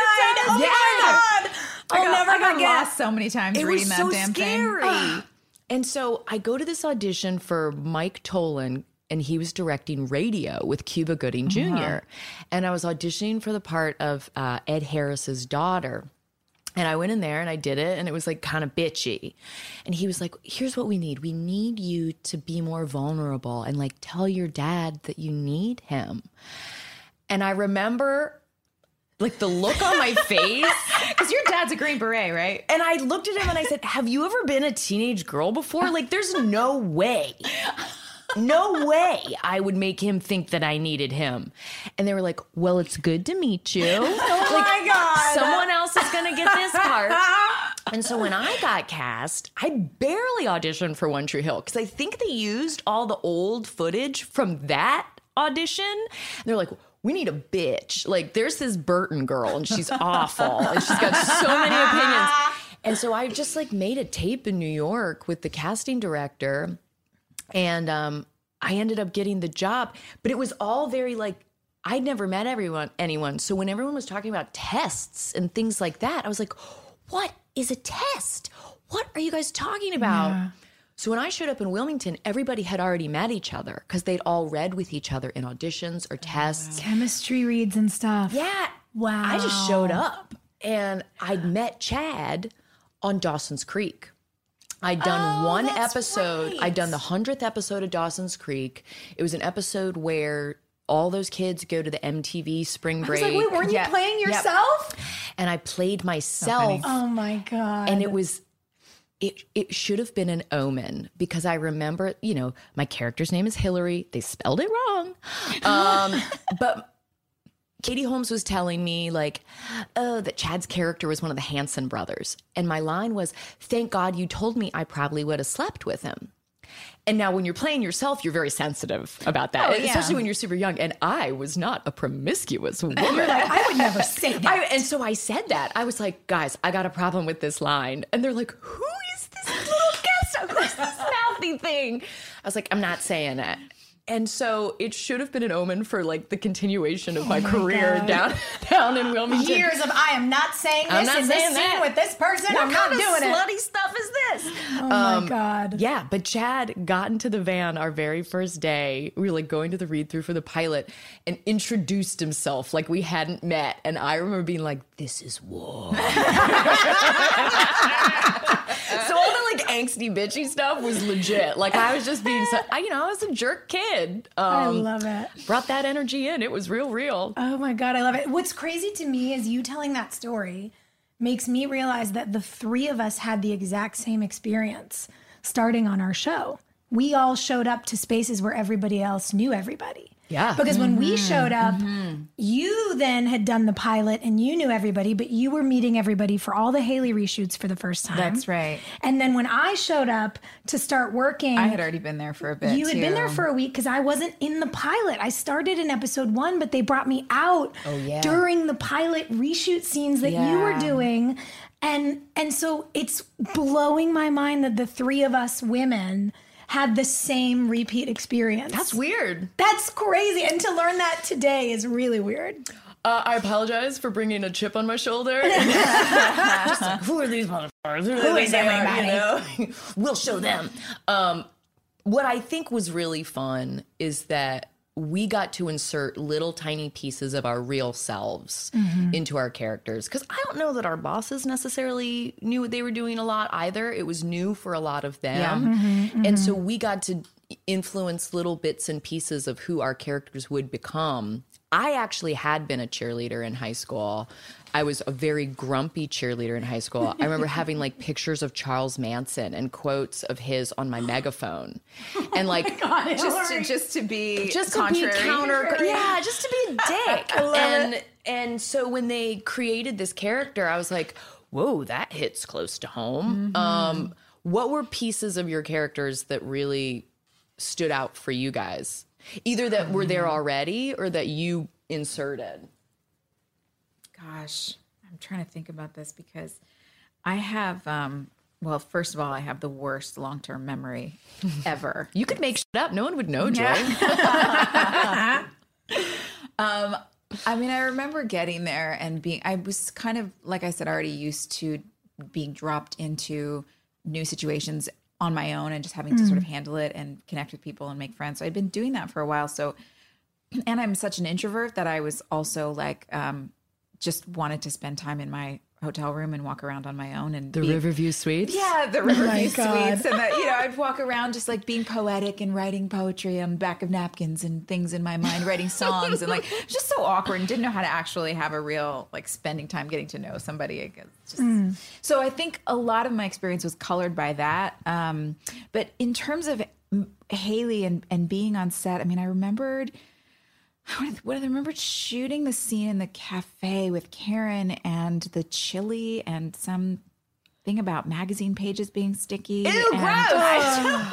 Oh yeah. My God. I'll never I got forget. lost so many times It reading was that so damn scary. thing. And so I go to this audition for Mike Tollin, and he was directing radio with Cuba Gooding junior And I was auditioning for the part of uh, Ed Harris's daughter. And I went in there and I did it, and it was like kind of bitchy. And he was like, Here's what we need we need you to be more vulnerable and like tell your dad that you need him. And I remember like the look on my face. [laughs] Because your dad's a Green Beret, right? And I looked at him and I said, Have you ever been a teenage girl before? Like, there's no way. No way I would make him think that I needed him. And they were like, Well, it's good to meet you. [laughs] Oh my God. Someone else is going to get this part. [laughs] And so when I got cast, I barely auditioned for One Tree Hill because I think they used all the old footage from that audition. And they're like, we need a bitch. Like, there's this Burton girl, and she's awful, and she's got so many opinions. [laughs] And so I just like made a tape in New York with the casting director, and um, I ended up getting the job. But it was all very like I'd never met everyone, anyone. So when everyone was talking about tests and things like that, I was like, "What is a test? What are you guys talking about?" So when I showed up in Wilmington, everybody had already met each other because they'd all read with each other in auditions or oh, tests. Chemistry reads and stuff. Yeah. Wow. I just showed up and I'd met Chad on Dawson's Creek. I'd done Oh, one episode. I'd done the 100th episode of Dawson's Creek. It was an episode where all those kids go to the MTV spring break. Wait, weren't Yeah. you playing Yep. yourself? and I played myself. Oh my god. and it was it it should have been an omen because I remember, you know, my character's name is Hillary. They spelled it wrong. Um, [laughs] but Katie Holmes was telling me like, oh, that Chad's character was one of the Hanson brothers. And my line was, thank God you told me I probably would have slept with him. And now when you're playing yourself, you're very sensitive about that, Oh, yeah. especially when you're super young. And I was not a promiscuous woman. you're like, I would never say [laughs] that. I, and so I said that. I was like, guys, I got a problem with this line. And they're like, who little guest? Is this mouth slutty thing. I was like, I'm not saying it. And so it should have been an omen for like the continuation of oh my, career God. down down in Wilmington. Years of I am not saying I'm this not in this saying scene that. with this person. What I'm not kind of doing it. slutty stuff is this? Oh my um, God. Yeah, but Chad got into the van our very first day. We were like going to the read through for the pilot and introduced himself like we hadn't met. And I remember being like, this is war. [laughs] so all the like angsty bitchy stuff was legit. Like I was just being so, I, you know, I was a jerk kid. Um, I love it. Brought that energy in. It was real, real. Oh my God, I love it. What's crazy to me is you telling that story makes me realize that the three of us had the exact same experience starting on our show. We all showed up to spaces where everybody else knew everybody. Yeah. Because when we mm-hmm. showed up, mm-hmm. you then had done the pilot and you knew everybody, but you were meeting everybody for all the Haley reshoots for the first time. That's right. And then when I showed up to start working, I had already been there for a bit. you had been there for a week because I wasn't in the pilot. I started in episode one, but they brought me out oh, yeah. during the pilot reshoot scenes that you were doing. And and so it's blowing my mind that the three of us women had the same repeat experience. That's weird. That's crazy. And to learn that today is really weird. Uh, I apologize for bringing a chip on my shoulder. [laughs] Like, who are these motherfuckers? Who, Who is they are, everybody? You know? [laughs] we'll show them. Um, what I think was really fun is that we got to insert little tiny pieces of our real selves mm-hmm. into our characters. Because I don't know that our bosses necessarily knew what they were doing a lot either. It was new for a lot of them. Mm-hmm. Mm-hmm. And so we got to influence little bits and pieces of who our characters would become. I actually had been a cheerleader in high school. I was a very grumpy cheerleader in high school. I remember having like pictures of Charles Manson and quotes of his on my megaphone. [gasps] And like just to, just to be just to be counter yeah just to be a [laughs] dick and and so when they created this character i was like whoa that hits close to home. Um what were pieces of your characters that really stood out for you guys? Either that were there already or that you inserted Gosh, I'm trying to think about this because I have, um, well, first of all, I have the worst long term memory [laughs] ever. you could make shit up no one would know joy [laughs] [laughs] Um, I mean, I remember getting there and being, I was kind of, like I said, already used to being dropped into new situations on my own and just having to sort of handle it and connect with people and make friends. So I'd been doing that for a while. So, [clears throat] and I'm such an introvert that I was also like, um, just wanted to spend time in my hotel room and walk around on my own and the be- riverview suites yeah, the Riverview God. Suites, and that you know, I'd walk around just like being poetic and writing poetry on the back of napkins and things in my mind, writing songs, and like just so awkward and didn't know how to actually have a real like spending time getting to know somebody. Just, So I think a lot of my experience was colored by that. Um, but in terms of mm, Haley and and being on set, I mean, I remembered. What I remember shooting the scene in the cafe with Karen and the chili and some thing about magazine pages being sticky. Ew, gross. [laughs]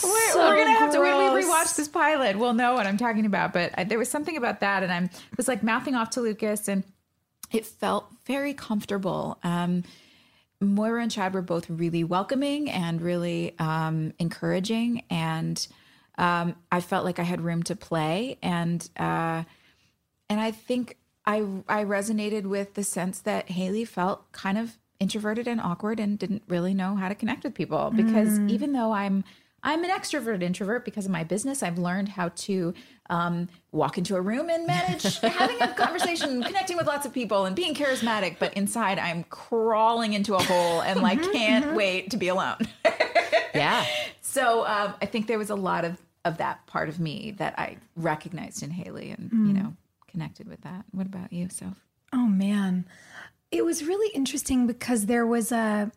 [laughs] We're, we're gonna have to when we rewatch this pilot. We'll know what I'm talking about. But I, there was something about that, and I'm was like mouthing off to Lucas, and it felt very comfortable. Um, Moira and Chad were both really welcoming and really um, encouraging, and um, I felt like I had room to play, and uh, and I think I I resonated with the sense that Haley felt kind of introverted and awkward and didn't really know how to connect with people because even though I'm I'm an extrovert introvert because of my business. I've learned how to um, walk into a room and manage [laughs] having a conversation, connecting with lots of people, and being charismatic. But inside, I'm crawling into a hole and like can't wait to be alone. [laughs] yeah So um, I think there was a lot of of that part of me that I recognized in Haley, and you know, connected with that. What about you, Soph? Oh man. It was really interesting because there was a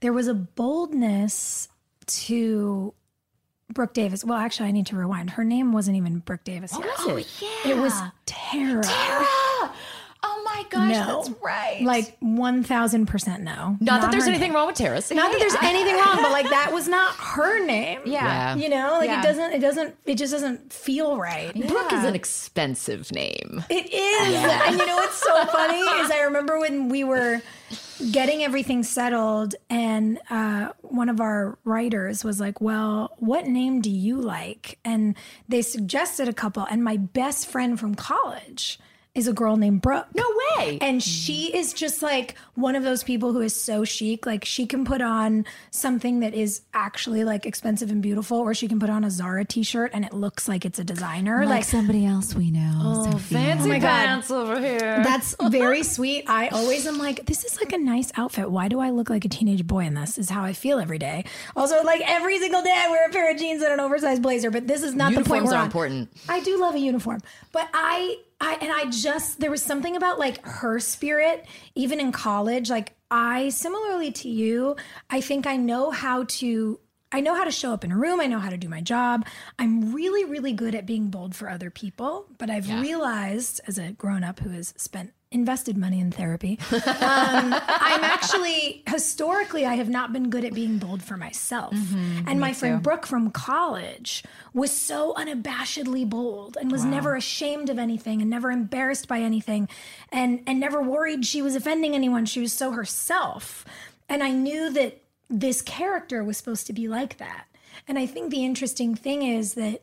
there was a boldness to Brooke Davis. Well, actually I need to rewind. Her name wasn't even Brooke Davis. yet. It Yeah, it was Tara. Oh my gosh, No. that's right. Like 1000% no. not, that there's anything name. wrong with Tara's Not that there's anything wrong, but like that [laughs] was not her name. yeah. Yeah. You know, like Yeah. it doesn't it doesn't it just doesn't feel right. brooke is an expensive name It is. And you know what's so [laughs] funny is I remember when we were getting everything settled, and uh, one of our writers was like, "Well, what name do you like?" And they suggested a couple, and my best friend from college is a girl named Brooke. No way. And she is just like one of those people who is so chic. Like she can put on something that is actually like expensive and beautiful, or she can put on a Zara t-shirt and it looks like it's a designer. Like, somebody else we know. Oh, Sophia. Fancy Oh my God. pants over here. That's [laughs] very sweet. I always am like, this is like a nice outfit. Why do I look like a teenage boy in this? Is how I feel every day. Also, like every single day, I wear a pair of jeans and an oversized blazer. But this is not the point Uniforms we're are on. important. I do love a uniform, but I, I, and I just there was something about like her spirit, even in college. Like I, similarly to you, I think I know how to. I know how to show up in a room. I know how to do my job. I'm really, really good at being bold for other people. But I've realized as a grown up who has spent invested money in therapy, um, [laughs] I'm actually historically I have not been good at being bold for myself. and my friend Brooke from college was so unabashedly bold and was never ashamed of anything and never embarrassed by anything and and never worried she was offending anyone. She was so herself. And I knew that this character was supposed to be like that. And I think the interesting thing is that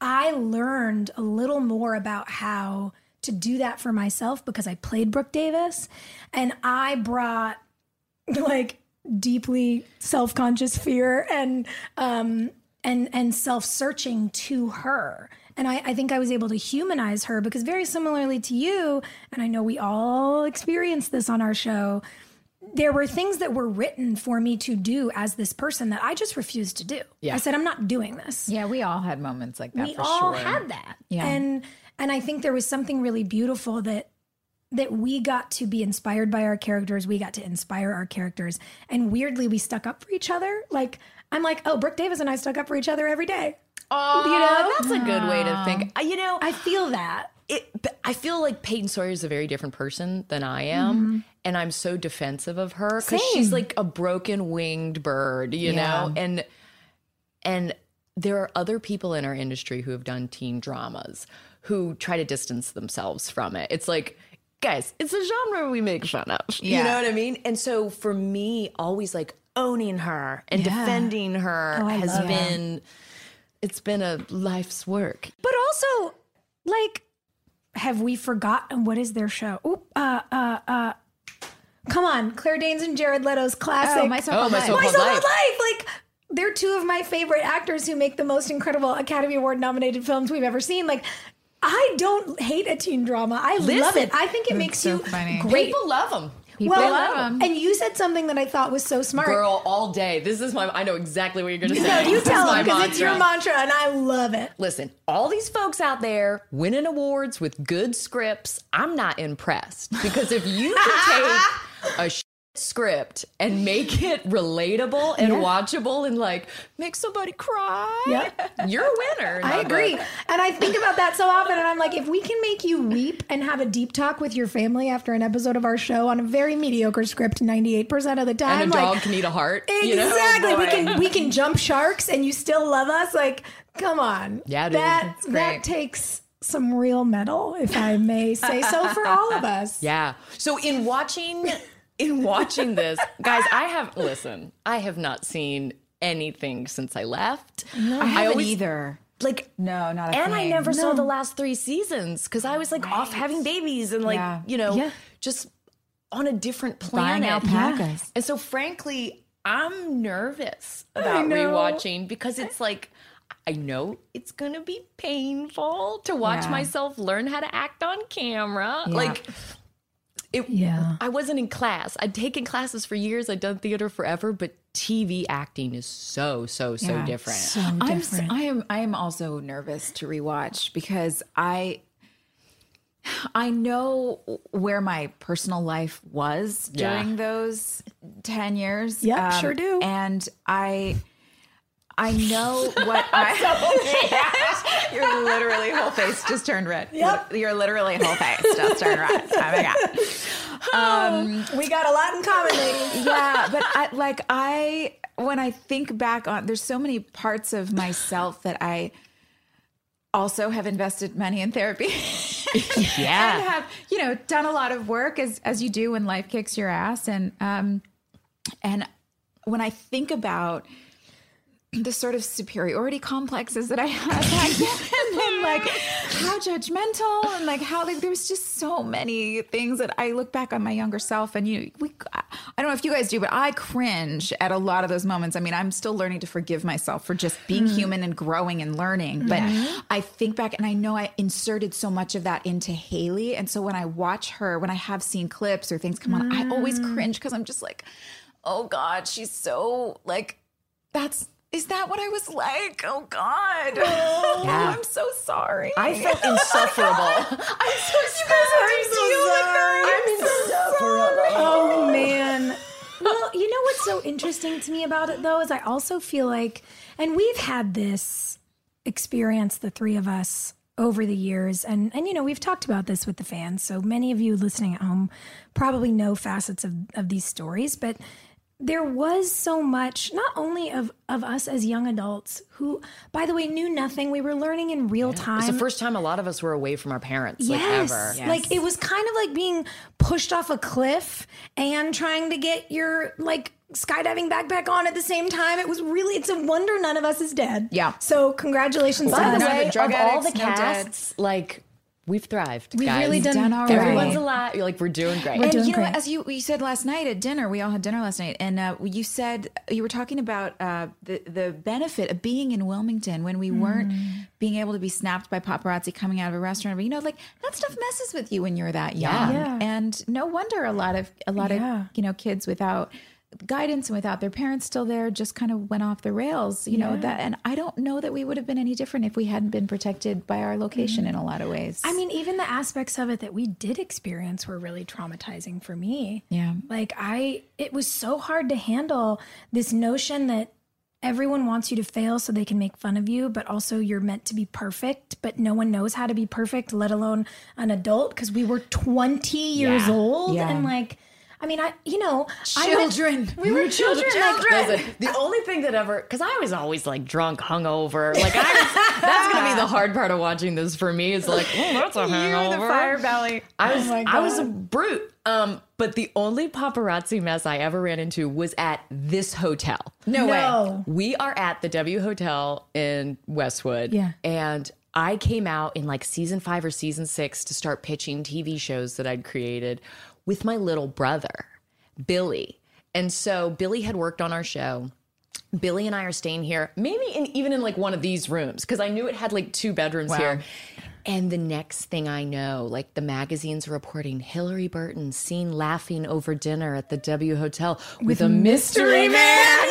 I learned a little more about how to do that for myself because I played Brooke Davis and I brought [laughs] like deeply self-conscious fear and um and and self-searching to her. And I, I think I was able to humanize her because very similarly to you, and I know we all experience this on our show, there were things that were written for me to do as this person that I just refused to do. I said, I'm not doing this Yeah, we all had moments like that we all sure. had that Yeah. and and i think there was something really beautiful that that we got to be inspired by our characters. We got to inspire our characters. And weirdly we stuck up for each other. Like i'm like oh brooke davis and i stuck up for each other every day. Oh, You know? that's a good way to think. Uh, You know, i feel that. it, I feel like Peyton Sawyer is a very different person than I am. And I'm so defensive of her because she's like a broken winged bird, you know? And, and there are other people in our industry who have done teen dramas who try to distance themselves from it. It's like, guys, it's a genre we make fun of. You know what I mean? And so for me, always like owning her and defending her Oh, has love that. been, it's been a life's work. but also like have we forgotten what is their show Oop, uh uh uh come on claire danes and jared leto's classic Oh, my Oh, so-called my life. so-called My Called Life. Life. Like they're two of my favorite actors who make the most incredible Academy Award nominated films we've ever seen. Like I don't hate a teen drama. I love it. I think it makes so you funny. great. People love them. People well, love 'em. and you said something that I thought was so smart. Girl, all day. This is my. I know exactly what you're gonna say. no, you This tell my them because it's your mantra. mantra, and I love it. Listen, all these folks out there winning awards with good scripts, I'm not impressed because if you can take [laughs] a shit script and make [laughs] it relatable and watchable and like make somebody cry, Yep. [laughs] you're a winner. I agree. book. And I think about that so often. And I'm like, if we can make you weep and have a deep talk with your family after an episode of our show on a very mediocre script 98% of the time, And a like, dog can eat a heart. you know? Exactly. Oh, we can we can jump sharks and you still love us. Like, come on. Yeah, dude. That that takes some real metal, if I may say so, for all of us. [laughs] Yeah. So in watching in watching this, guys, I have listen, I have not seen anything since I left. No, I haven't always- either. Like No, not a and I thing. never saw the last three seasons because I was like off having babies and like, Yeah. you know, Yeah. just on a different Buying planet. alpacas. And so frankly, I'm nervous about rewatching because it's like I know it's gonna be painful to watch Yeah. myself learn how to act on camera. Like it Yeah. I wasn't in class. I'd taken classes for years. I'd done theater forever, but TV acting is so, so, so Yeah. different. So I'm, different. I am I am also nervous to rewatch because I I know where my personal life was Yeah. during those 10 years. Um, Yep, sure do. And I I know what I [laughs] [laughs] Your literally whole face just turned red. Yep. Your literally whole face just turned red. [laughs] Oh my god. we got a lot in common, ladies. yeah, but I like I when I think back on there's so many parts of myself that I also have invested money in therapy. Yeah. and have you know done a lot of work as as you do when life kicks your ass and um and when i think about the sort of superiority complexes that I had back then, [laughs] and like how judgmental, and like how like there was just so many things that I look back on my younger self, and you, we, I don't know if you guys do, but I cringe at a lot of those moments. I mean, I'm still learning to forgive myself for just being hmm. human and growing and learning, but I think back and I know I inserted so much of that into Haley, and so when I watch her, when I have seen clips or things come on, I always hmm. cringe because I'm just like, oh God, she's so like that's is that what I was like? Oh God. Oh. [laughs] Yeah. I'm so sorry. I felt insufferable. [laughs] I'm so sorry. I'm so sorry. I'm so sorry. Oh man. Well, you know what's so interesting to me about it though is I also feel like and we've had this experience the three of us over the years and and you know we've talked about this with the fans so many of you listening at home probably know facets of of these stories but there was so much not only of of us as young adults who by the way knew nothing we were learning in real time It's the first time a lot of us were away from our parents, like Yes. ever. Like it was kind of like being pushed off a cliff and trying to get your like skydiving backpack on at the same time. It was really it's a wonder none of us is dead. Yeah. So congratulations to By us. the way, drug of all the addicts, no casts, like we've thrived. We've guys. really done, done all great. right. Everyone's alive. You're like we're doing great. and doing you know, great. as you you said last night at dinner, we all had dinner last night, and uh, you said you were talking about uh, the the benefit of being in Wilmington when we weren't being able to be snapped by paparazzi coming out of a restaurant. But you know, like that stuff messes with you when you're that young, Yeah. and no wonder a lot of a lot Yeah. of you know kids without guidance and without their parents still there just kind of went off the rails you know that and i don't know that we would have been any different if we hadn't been protected by our location mm-hmm. in a lot of ways I mean, even the aspects of it that we did experience were really traumatizing for me. Yeah. Like I it was so hard to handle this notion that everyone wants you to fail so they can make fun of you, but also you're meant to be perfect, but no one knows how to be perfect, let alone an adult because we were 20 years old Yeah. and like I mean, I you know, I went- children we were children. like- Listen, the only thing that ever, because I was always like drunk, hungover. Like I, that's gonna be the hard part of watching this for me. Is like, oh, that's a [laughs] hangover. You're the fire belly I was, I was a brute. Um, but the only paparazzi mess I ever ran into was at this hotel. no, way We are at the W Hotel in Westwood. Yeah. And I came out in like season five or season six to start pitching TV shows that I'd created with my little brother, Billy. And so Billy had worked on our show. Billy and I are staying here, maybe in even in like one of these rooms, because I knew it had like two bedrooms here. And the next thing I know, like the magazines reporting Hilarie Burton seen laughing over dinner at the W Hotel with, a mystery man. I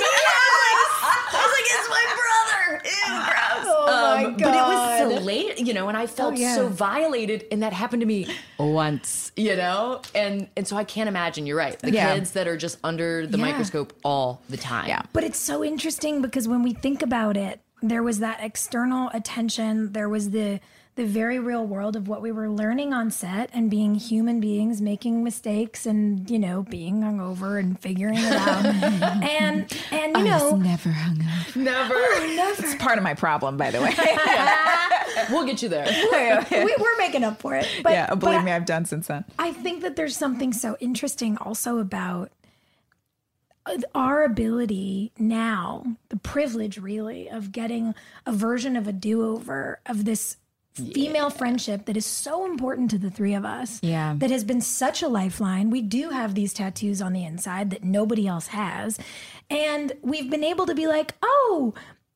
was like, it's my brother. Ew, Oh um, my God. But it was so late, you know, and I felt oh, so violated, and that happened to me once, you know, and and so I can't imagine. You're right. The Yeah. kids that are just under the Yeah. microscope all the time. Yeah. But it's so interesting because when we think about it, there was that external attention, there was the the very real world of what we were learning on set and being human beings making mistakes and you know being hungover and figuring it out. [laughs] And and you know never hung up Never. it's part of my problem by the way. [laughs] We'll get you there. we, we're making up for it but, yeah believe I- me i've done since then. I think that there's something so interesting also about uh, our ability now, the privilege really of getting a version of a do over of this female friendship that is so important to the three of us. Yeah. That has been such a lifeline. We do have these tattoos on the inside that nobody else has. And we've been able to be like, oh,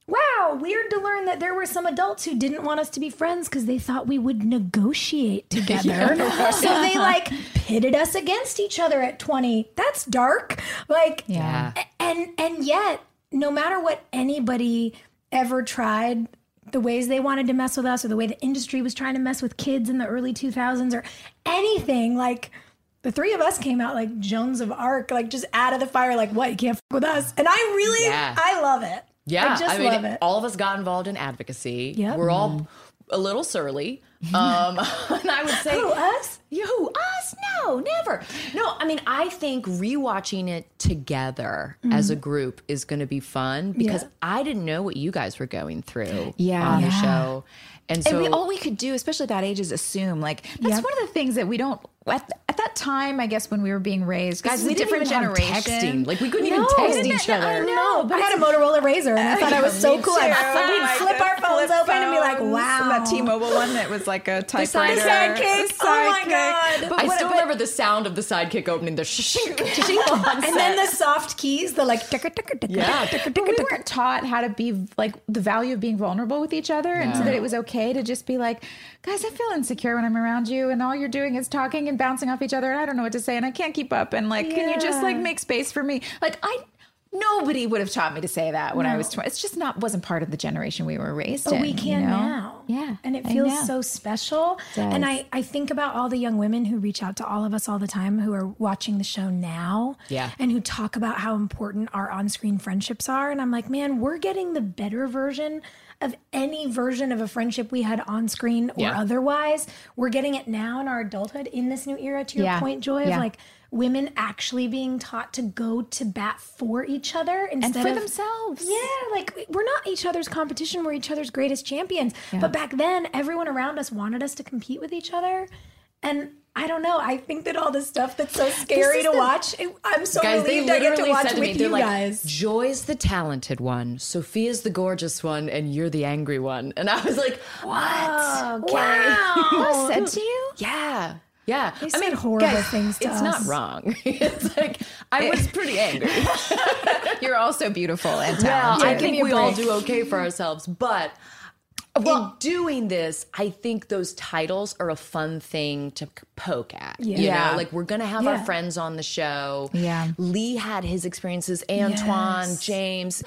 Wow, weird to learn that there were some adults who didn't want us to be friends because they thought we would negotiate [laughs] together. so they like pitted us against each other at 20. That's dark. Like Yeah. and and yet no matter what anybody ever tried the ways they wanted to mess with us or the way the industry was trying to mess with kids in the early 2000s or anything like the three of us came out like Joans of Arc, like just out of the fire, like what you can't f- with us, and I really, Yeah. I love it. Yeah, I just mean, love it. all of us got involved in advocacy. Yeah, We're all mm-hmm. a little surly. Um, [laughs] and I would say, Who, us? You, who, us? No, never. No, I mean, I think rewatching it together as a group is going to be fun because Yeah. I didn't know what you guys were going through Yeah. on the show. And so, and we, all we could do, especially at that age, is assume. Like that's Yep. one of the things that we don't at, at that time. I guess when we were being raised, guys, we we different even have generation. texting. Like, we couldn't even No, text each didn't- other. I know, but I had a Motorola Razor, and I [laughs] thought I was so cool. too. I'd, Oh we'd my flip our phones flip open and be like, "Wow." That T-Mobile one that was like a typewriter. The sidekick. Oh my God. But I what- still but- remember the sound of the sidekick opening the shink, and then the soft keys, the like, ticka, ticka, ticka, Yeah. ticka, But ticka, we weren't taught how to be like the value of being vulnerable with each other, and so that it was okay to just be like, guys, I feel insecure when I'm around you, and all you're doing is talking and bouncing off each other, and I don't know what to say, and I can't keep up, and like, can you just like make space for me? Like, I nobody would have taught me to say that when I was 20. It's just not wasn't part of the generation we were raised But in. we you can know? now. Yeah, And it feels so special. And I, I think about all the young women who reach out to all of us all the time who are watching the show now. Yeah. And who talk about how important our on screen friendships are. And I'm like, man, we're getting the better version of any version of a friendship we had on screen or Yeah. otherwise. We're getting it now in our adulthood in this new era, to your Yeah. point, Joy, of Yeah. like women actually being taught to go to bat for each other instead for of themselves. Yeah, like we're not each other's competition, we're each other's greatest champions. But back then, everyone around us wanted us to compete with each other. And I don't know, I think that all this stuff that's so scary to the- watch, it, I'm so Guys, relieved I get to watch me, with they're you like, guys. Joy's the talented one, Sophia's the gorgeous one, and you're the angry one. And I was like, what? Okay. Wow. [laughs] said to you. Yeah. Yeah. They I mean, horrible guys, things to it's us. not wrong. [laughs] it's like, I was [laughs] pretty angry. You're also beautiful and Well, talented. I think me we all do okay for ourselves, but in doing this, I think those titles are a fun thing to poke at. You Yeah. know, like we're gonna have our friends on the show. Yeah. Lee had his experiences, Antoine, Yes. James,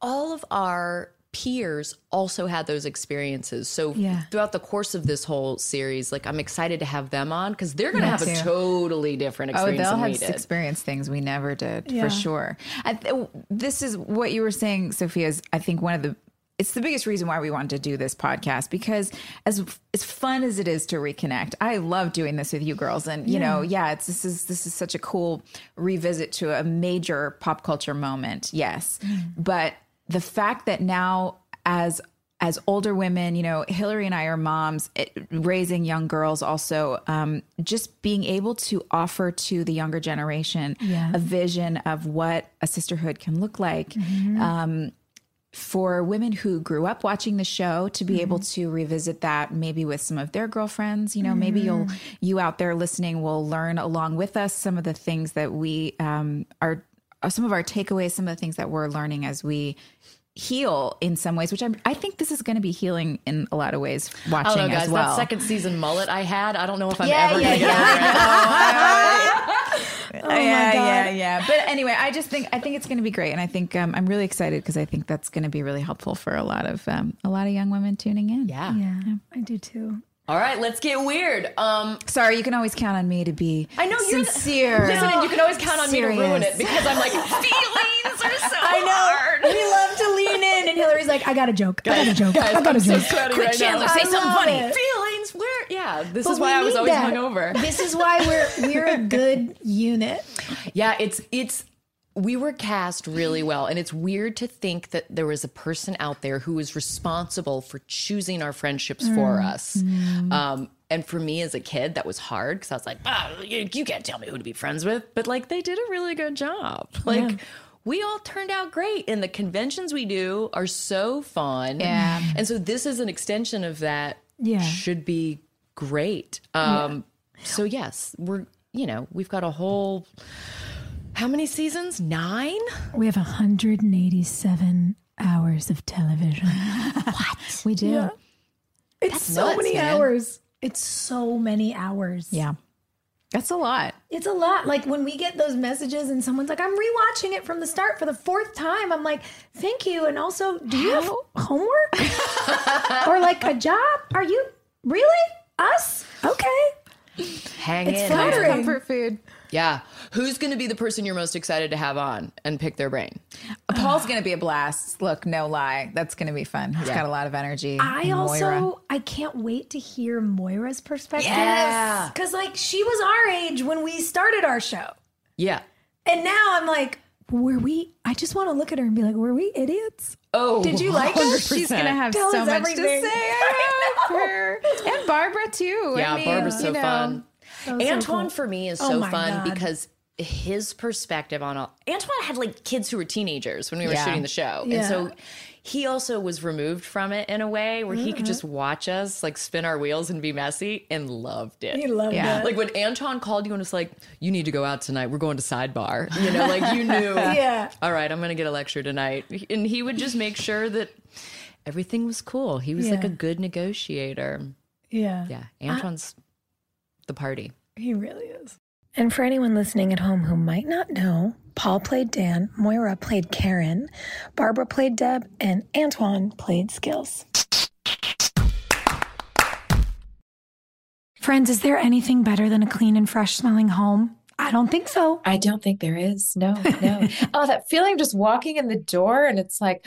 all of our peers also had those experiences. So Yeah. throughout the course of this whole series, like I'm excited to have them on because they're gonna Me have a totally different oh, experience. Oh, they'll have did. experienced things we never did Yeah. for sure. I, th- this is what you were saying, Sophia. Is I think one of the it's the biggest reason why we wanted to do this podcast because as as fun as it is to reconnect, I love doing this with you girls, and you know, yeah, it's this is this is such a cool revisit to a major pop culture moment. Yes, but the fact that now as as older women, you know, Hilarie and I are moms, it, raising young girls, also um, just being able to offer to the younger generation Yeah. a vision of what a sisterhood can look like. Mm-hmm. Um, for women who grew up watching the show to be able to revisit that maybe with some of their girlfriends you know maybe you'll you out there listening will learn along with us some of the things that we um, are uh, some of our takeaways some of the things that we're learning as we heal in some ways which I'm, i think this is going to be healing in a lot of ways watching I don't know, guys. as well That second season mullet I had, I don't know if I'm Yeah, ever yeah, gonna get yeah, over it. [laughs] [laughs] yeah, yeah, yeah. But anyway, I just think I think it's going to be great, and I think um, I'm really excited because I think that's going to be really helpful for a lot of um, a lot of young women tuning in. Yeah. Yeah, I do too. All right, let's get weird. Um, Sorry, you can always count on me to be. I know you're sincere. Listen, and you can always count on me to ruin it because I'm like [laughs] feelings are so I know. hard. We love to lean in, and Hilarie's like, I got a joke. I got a joke. Guys, I got a so joke. sweaty Quick, right now. Chandler, say I something funny. it. Feelings, where? Yeah, this But is why I was always that. hungover. This is why we're we're a good [laughs] unit. Yeah, it's it's we were cast really well and it's weird to think that there was a person out there who was responsible for choosing our friendships for us. Um and for me as a kid, that was hard because I was like, ah, you, you can't tell me who to be friends with. But like, they did a really good job. Like, we all turned out great, and the conventions we do are so fun. Yeah. And so this is an extension of that. Yeah. should be great. Um, So yes, we're you know we've got a whole. How many seasons? Nine? We have 187 hours of television. [laughs] what? we do. Yeah. It's so nuts, many man. hours. It's so many hours. Yeah. That's a lot. It's a lot. Like when we get those messages and someone's like, I'm rewatching it from the start for the fourth time. I'm like, thank you. And also, do you have homework? [laughs] or like a job? Are you really? Us? Okay. Hang It's in. flattering. man. Comfort food. Yeah. Who's going to be the person you're most excited to have on and pick their brain? Paul's gonna be a blast. Look, no lie, that's gonna be fun. He's Yeah. got a lot of energy. I And also Moira. I can't wait to hear Moira's perspective. Yes. Cuz like she was our age when we started our show. Yeah. And now I'm like, were we I just want to look at her and be like, were we idiots? Oh, Did you like us? She's gonna have Tell so us much everything. to say. [laughs] I love her and Barbara too. Yeah, I mean, Barbara's so you know, fun. That was so Antoine cool. for me is Oh so my fun God. because his perspective on all Antoine had like kids who were teenagers when we were Yeah. shooting the show. And so he also was removed from it in a way where he could mm-hmm. just watch us like spin our wheels and be messy and loved it. He loved Yeah. it. Like when Anton called you and was like, "You need to go out tonight. We're going to sidebar." You know, like you [laughs] knew. Yeah. All right, I'm going to get a lecture tonight, and he would just make sure that everything was cool. He was like a good negotiator. Yeah. Yeah, Anton's the party. He really is. And for anyone listening at home who might not know, Paul played Dan, Moira played Karen, Barbara played Deb, and Antoine played Skills. Friends, is there anything better than a clean and fresh smelling home? I don't think so. I don't think there is. No, no. [laughs] oh, that feeling of just walking in the door and it's like,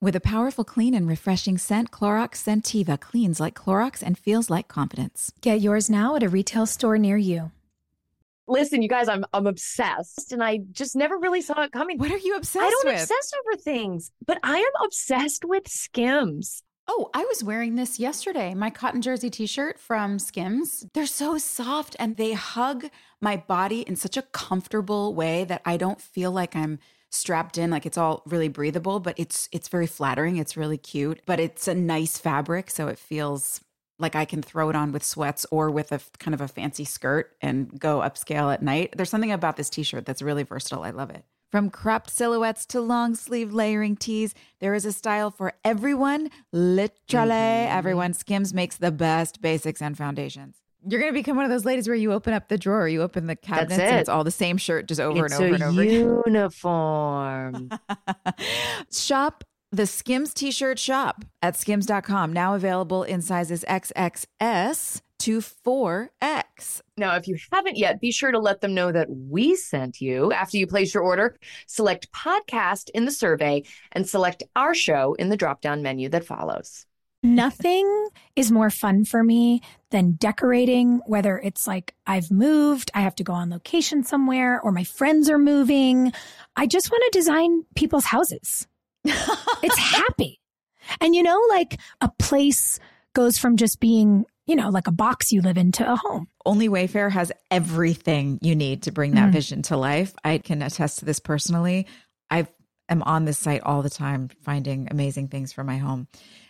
With a powerful, clean, and refreshing scent, Clorox Scentiva cleans like Clorox and feels like confidence. Get yours now at a retail store near you. Listen, you guys, I'm I'm obsessed, and I just never really saw it coming. What are you obsessed with? I don't with? obsess over things, but I am obsessed with Skims. Oh, I was wearing this yesterday. My cotton jersey t-shirt from Skims. They're so soft and they hug my body in such a comfortable way that I don't feel like I'm strapped in like it's all really breathable but it's it's very flattering it's really cute but it's a nice fabric so it feels like I can throw it on with sweats or with a kind of a fancy skirt and go upscale at night. There's something about this t-shirt that's really versatile. I love it. From cropped silhouettes to long sleeve layering tees, there is a style for everyone. Literally, mm-hmm, mm-hmm. everyone. Skims makes the best basics and foundations. You're gonna become one of those ladies where you open up the drawer, you open the cabinets, and it's all the same shirt just over it's and over and over again. uniform. [laughs] Shop the Skims t-shirt shop at skims.com. Now available in sizes XXS to 4X. Now, if you haven't yet, be sure to let them know that we sent you. After you place your order, select podcast in the survey and select our show in the drop down menu that follows. Nothing is more fun for me than decorating, whether it's like I've moved, I have to go on location somewhere, or my friends are moving. I just want to design people's houses. it's [laughs] happy. And you know, like a place goes from just being, you know, like a box you live in to a home. Only Wayfair has everything you need to bring that mm-hmm. vision to life. I can attest to this personally. I am on this site all the time finding amazing things for my home.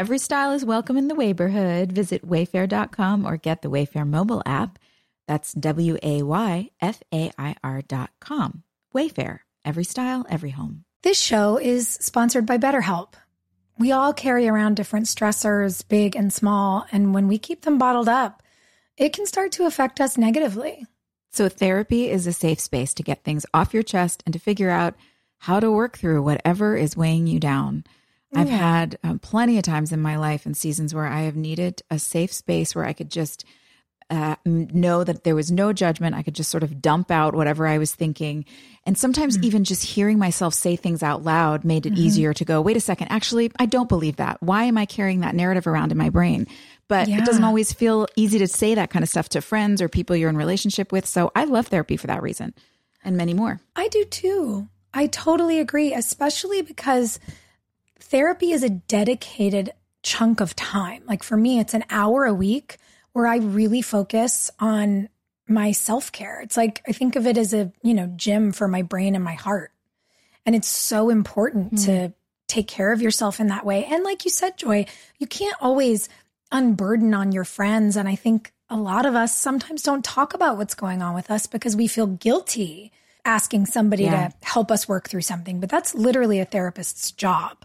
Every style is welcome in the Wayborhood. Visit wayfair.com or get the Wayfair mobile app. That's W A Y F A I R.com. Wayfair. Every style, every home. This show is sponsored by BetterHelp. We all carry around different stressors, big and small, and when we keep them bottled up, it can start to affect us negatively. So, therapy is a safe space to get things off your chest and to figure out how to work through whatever is weighing you down. I've had um, plenty of times in my life and seasons where I have needed a safe space where I could just uh, know that there was no judgment. I could just sort of dump out whatever I was thinking. And sometimes even just hearing myself say things out loud made it easier to go, wait a second, actually, I don't believe that. Why am I carrying that narrative around in my brain? but Yeah. it doesn't always feel easy to say that kind of stuff to friends or people you're in relationship with. So I love therapy for that reason and many more. I do too. I totally agree, especially because therapy is a dedicated chunk of time. Like for me, it's an hour a week where I really focus on my self care. It's like I think of it as a, you know, gym for my brain and my heart. And it's so important hmm. to take care of yourself in that way. And like you said, Joy, you can't always unburden on your friends. And I think a lot of us sometimes don't talk about what's going on with us because we feel guilty asking somebody Yeah. to help us work through something. But that's literally a therapist's job.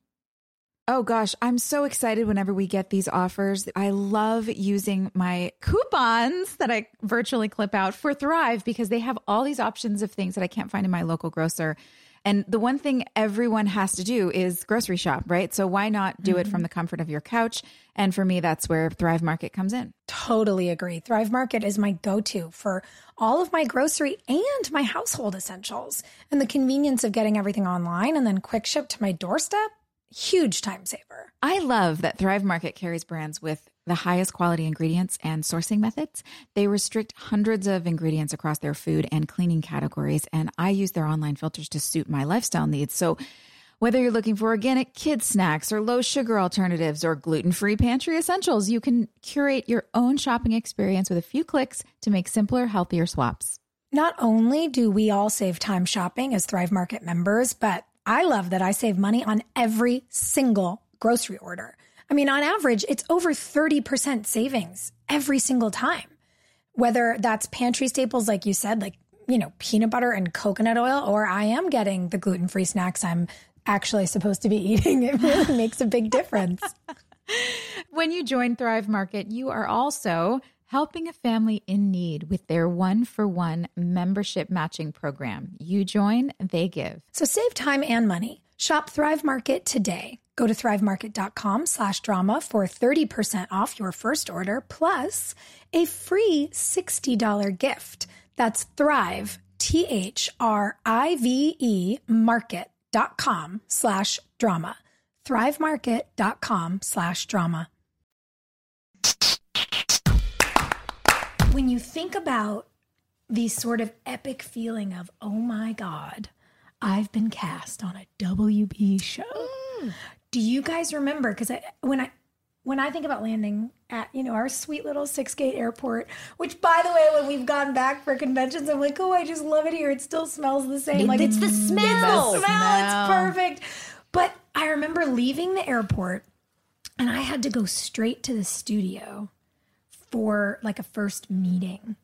Oh gosh, I'm so excited whenever we get these offers. I love using my coupons that I virtually clip out for Thrive because they have all these options of things that I can't find in my local grocer. And the one thing everyone has to do is grocery shop, right? So why not do it from mm-hmm. the comfort of your couch? And for me, that's where Thrive Market comes in. Totally agree. Thrive Market is my go to for all of my grocery and my household essentials. And the convenience of getting everything online and then quick ship to my doorstep, huge time saver. I love that Thrive Market carries brands with the highest quality ingredients and sourcing methods. They restrict hundreds of ingredients across their food and cleaning categories, and I use their online filters to suit my lifestyle needs. So, whether you're looking for organic kid snacks or low sugar alternatives or gluten free pantry essentials, you can curate your own shopping experience with a few clicks to make simpler, healthier swaps. Not only do we all save time shopping as Thrive Market members, but I love that I save money on every single grocery order. I mean, on average, it's over 30% savings every single time. Whether that's pantry staples, like you said, like, you know, peanut butter and coconut oil, or I am getting the gluten free snacks I'm actually supposed to be [laughs] eating. It really makes a big difference. [laughs] When you join Thrive Market, you are also helping a family in need with their one for one membership matching program. You join, they give. So save time and money. Shop Thrive Market today. Go to thrivemarket.com slash drama for 30% off your first order plus a free $60 gift. That's Thrive, T H R I V E market.com slash drama. Thrivemarket.com slash drama. When you think about the sort of epic feeling of, oh my God, I've been cast on a WB show. Mm. Do you guys remember? Because I, when I when I think about landing at you know our sweet little six gate airport, which by the way, when we've gone back for conventions, I'm like, oh, I just love it here. It still smells the same. Like mm, It's the smell. It's the smell. It's perfect. But I remember leaving the airport, and I had to go straight to the studio for like a first meeting.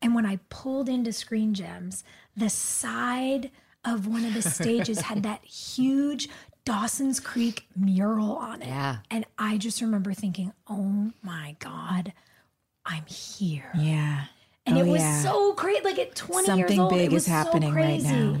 And when I pulled into Screen Gems, the side of one of the stages had [laughs] that huge Dawson's Creek mural on it. Yeah. And I just remember thinking, oh my God, I'm here. Yeah. And Oh, it was yeah. so great. Like at 20 years Something old, big it was is happening so right now.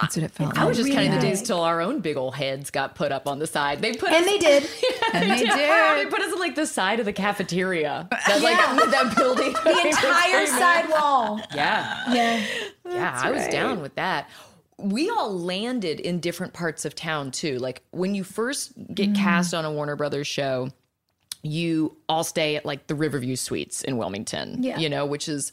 That's what it felt I like. was just really counting the days till our own big old heads got put up on the side. They put And us, they did. [laughs] And they did. They put us on like the side of the cafeteria. That like [laughs] that building. The entire side wall. Yeah. Yeah. yeah, I was down with that. We all landed in different parts of town too. Like when you first get Mm. cast on a Warner Brothers show, you all stay at like the Riverview Suites in Wilmington, Yeah. you know, which is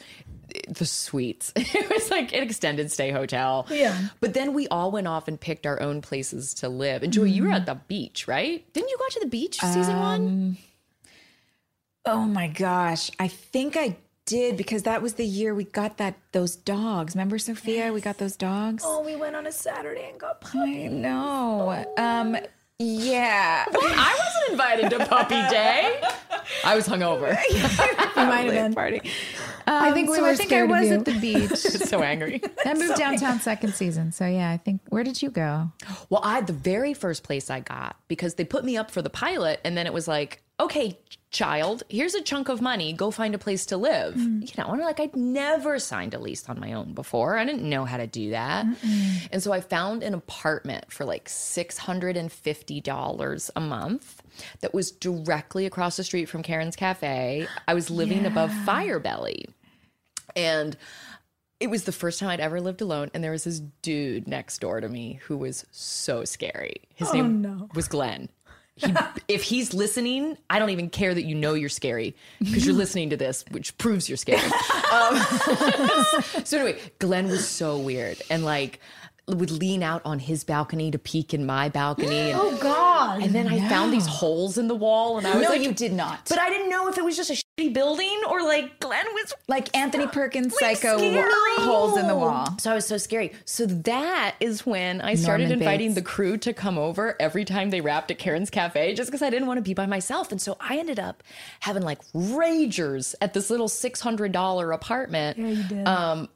the suites. [laughs] it was like an extended stay hotel. Yeah. But then we all went off and picked our own places to live. And Joy, you Mm-hmm. were at the beach, right? Didn't you go out to the beach season Um, one? Oh my gosh. I think I did because that was the year we got that those dogs. Remember Sophia? We got those dogs. Oh, we went on a Saturday and got I know. Um yeah. [laughs] I wasn't invited to puppy day. I was hungover. [laughs] We might have been. party. Um, I think we so were I think I was at the [laughs] beach. so angry. I moved downtown second season. So yeah, I think where did you go? Well, I the very first place I got because they put me up for the pilot, and then it was like okay, child, here's a chunk of money. Go find a place to live. You know, and like I'd never signed a lease on my own before. I didn't know how to do that. And so I found an apartment for like $650 a month that was directly across the street from Karen's Cafe. I was living above Firebelly. And it was the first time I'd ever lived alone, and there was this dude next door to me who was so scary. His oh, name was Glenn. He, if he's listening, I don't even care that you know you're scary because you're listening to this, which proves you're scary. [laughs] Um, [laughs] so anyway, Glenn was so weird and like would lean out on his balcony to peek in my balcony. And, [gasps] Oh God. and then I found these holes in the wall, and I was No, like, you did not. But I didn't know if it was just a building or like Glenn was like Anthony Perkins, like, psycho scary. holes in the wall. So I was so scary. So that is when I started Norman inviting Bates. the crew to come over every time they rapped at Karen's Cafe just because I didn't want to be by myself. And so I ended up having like ragers at this little $600 apartment. Yeah, you did. Um,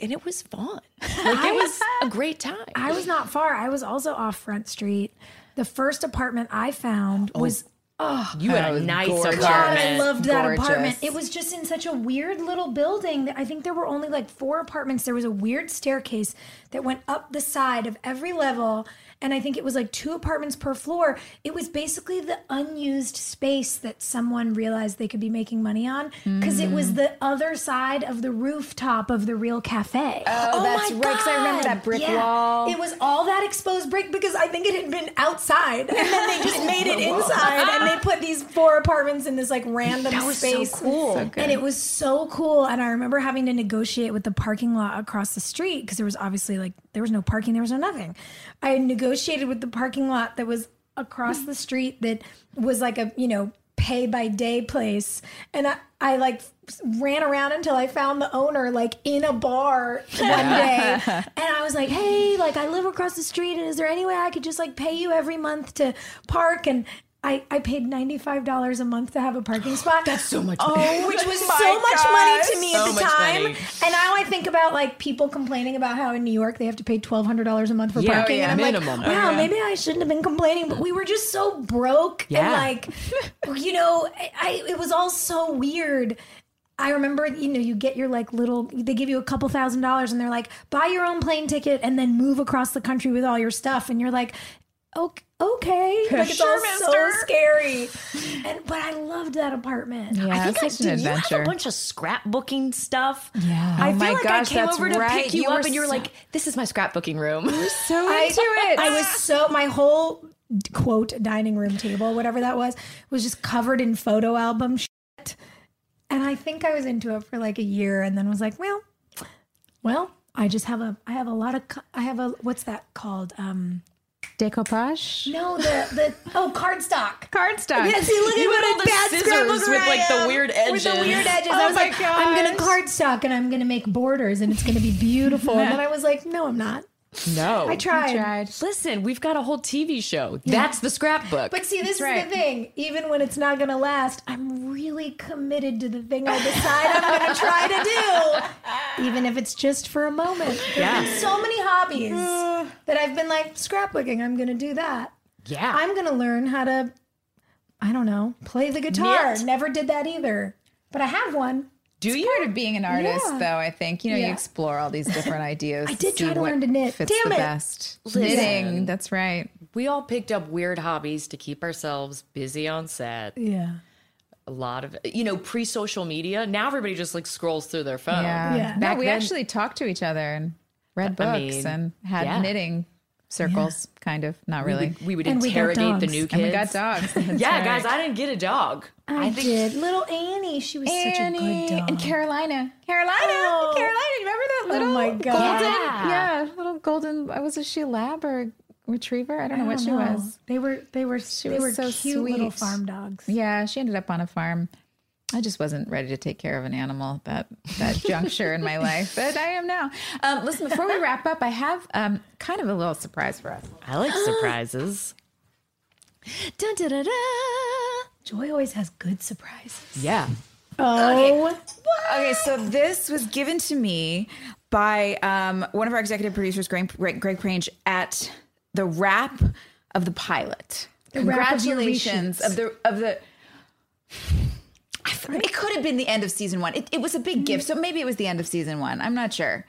and it was fun. [laughs] Like it was a great time. I was not far. I was also off Front Street. The first apartment I found was Oh, you had a nice gorgeous. God, I loved that Gorgeous. apartment. It was just in such a weird little building. that I think there were only like four apartments. There was a weird staircase that went up the side of every level. And I think it was like two apartments per floor. It was basically the unused space that someone realized they could be making money on because it was mm. the other side of the rooftop of the real cafe. Oh, oh that's right. Because I remember that brick wall. It was all that exposed brick because I think it had been outside and then they just made it [laughs] inside and they put these four apartments in this like random space. cool. So and it was so cool. And I remember having to negotiate with the parking lot across the street because there was obviously like there was no parking, there was no nothing. I negotiated with the parking lot that was across the street that was like a, you know, pay by day place. And I, I like ran around until I found the owner like in a bar one day. [laughs] And I was like hey like I live across the street. And is there any way I could just like pay you every month to park? And I, I paid $95 a month to have a parking [gasps] spot. That's so much Oh, which was [laughs] so much money to me So at the time. money. And now I think about like people complaining about how in New York they have to pay $1,200 a month for Yeah, oh, parking. yeah, and I'm minimum. like, wow, maybe I shouldn't have been complaining, but we were just so broke. Yeah. And like, you know, I, I, it was all so weird. I remember, you know, you get your like little, they give you a couple thousand dollars and they're like, buy your own plane ticket and then move across the country with all your stuff. And you're like, okay, okay. [laughs] Like it's all so scary. [laughs] And, but I loved that apartment. Yeah, I think I it's such an did. You have a bunch of scrapbooking stuff. Yeah. I Oh feel my like gosh, I came that's over to right. pick you, You up, were and you're so- like, "This is my scrapbooking room." So [laughs] I, into it. I was so my whole quote dining room table, whatever that was, was just covered in photo album shit. And I think I was into it for like a year, and then was like, well, well, I just have a, I have a lot of, I have a, what's that called? Um, decoupage. no, the the oh cardstock. Cardstock. Yeah, see, look at You what had a all the bad scissors with, like, the am. weird With the edges. weird edges. Oh I was my like, I'm gonna cardstock and I'm gonna make borders and it's gonna be beautiful. and then [laughs] I was like, no, I'm not. No, I tried. tried. Listen, we've got a whole TV show. That's the scrapbook. But see, this right. is the thing. Even when it's not going to last, I'm really committed to the thing I decide I'm going to try to do, [laughs] even if it's just for a moment. Yeah. There's been so many hobbies uh. that I've been like scrapbooking. I'm going to do that. yeah, I'm going to learn how to, I don't know, play the guitar. Knit. Never did that either, but I have one. Do you? Part of being an artist, Yeah. though, I think you know you explore all these different [laughs] ideas. I did try to learn to knit. Fits Damn the it. best. Listen. Knitting. That's right. We all picked up weird hobbies to keep ourselves busy on set. Yeah. A lot of you know pre-social media. Now everybody just like scrolls through their phone. Yeah. Yeah. No, we then- actually talked to each other and read books I mean, and had yeah. knitting circles, kind of. Not really. We would, we would And we interrogate the new kids. and we got dogs. [laughs] Yeah, right. guys, I didn't get a dog. I, did. Little Annie. She was such a good dog. and Carolina. Carolina. Oh. Carolina. You remember that oh little my golden? God. Yeah. little golden. Was a she a lab or retriever? I don't know what she don't know. was. They were they were they was were so cute little farm dogs. Yeah, she ended up on a farm. I just wasn't ready to take care of an animal at that that juncture in my life, [laughs] but I am now. Um, listen, before we wrap up, I have um, kind of a little surprise for us. I like surprises. [gasps] Dun, dun, dun, dun. Joy always has good surprises. yeah. Oh, Okay, so this was given to me by um, one of our executive producers, Greg, Greg, Greg Prange, at the wrap of the pilot. wrap of your Congratulations of the of the It could have been the end of season one. It, it was a big gift, so maybe it was the end of season one. I'm not sure.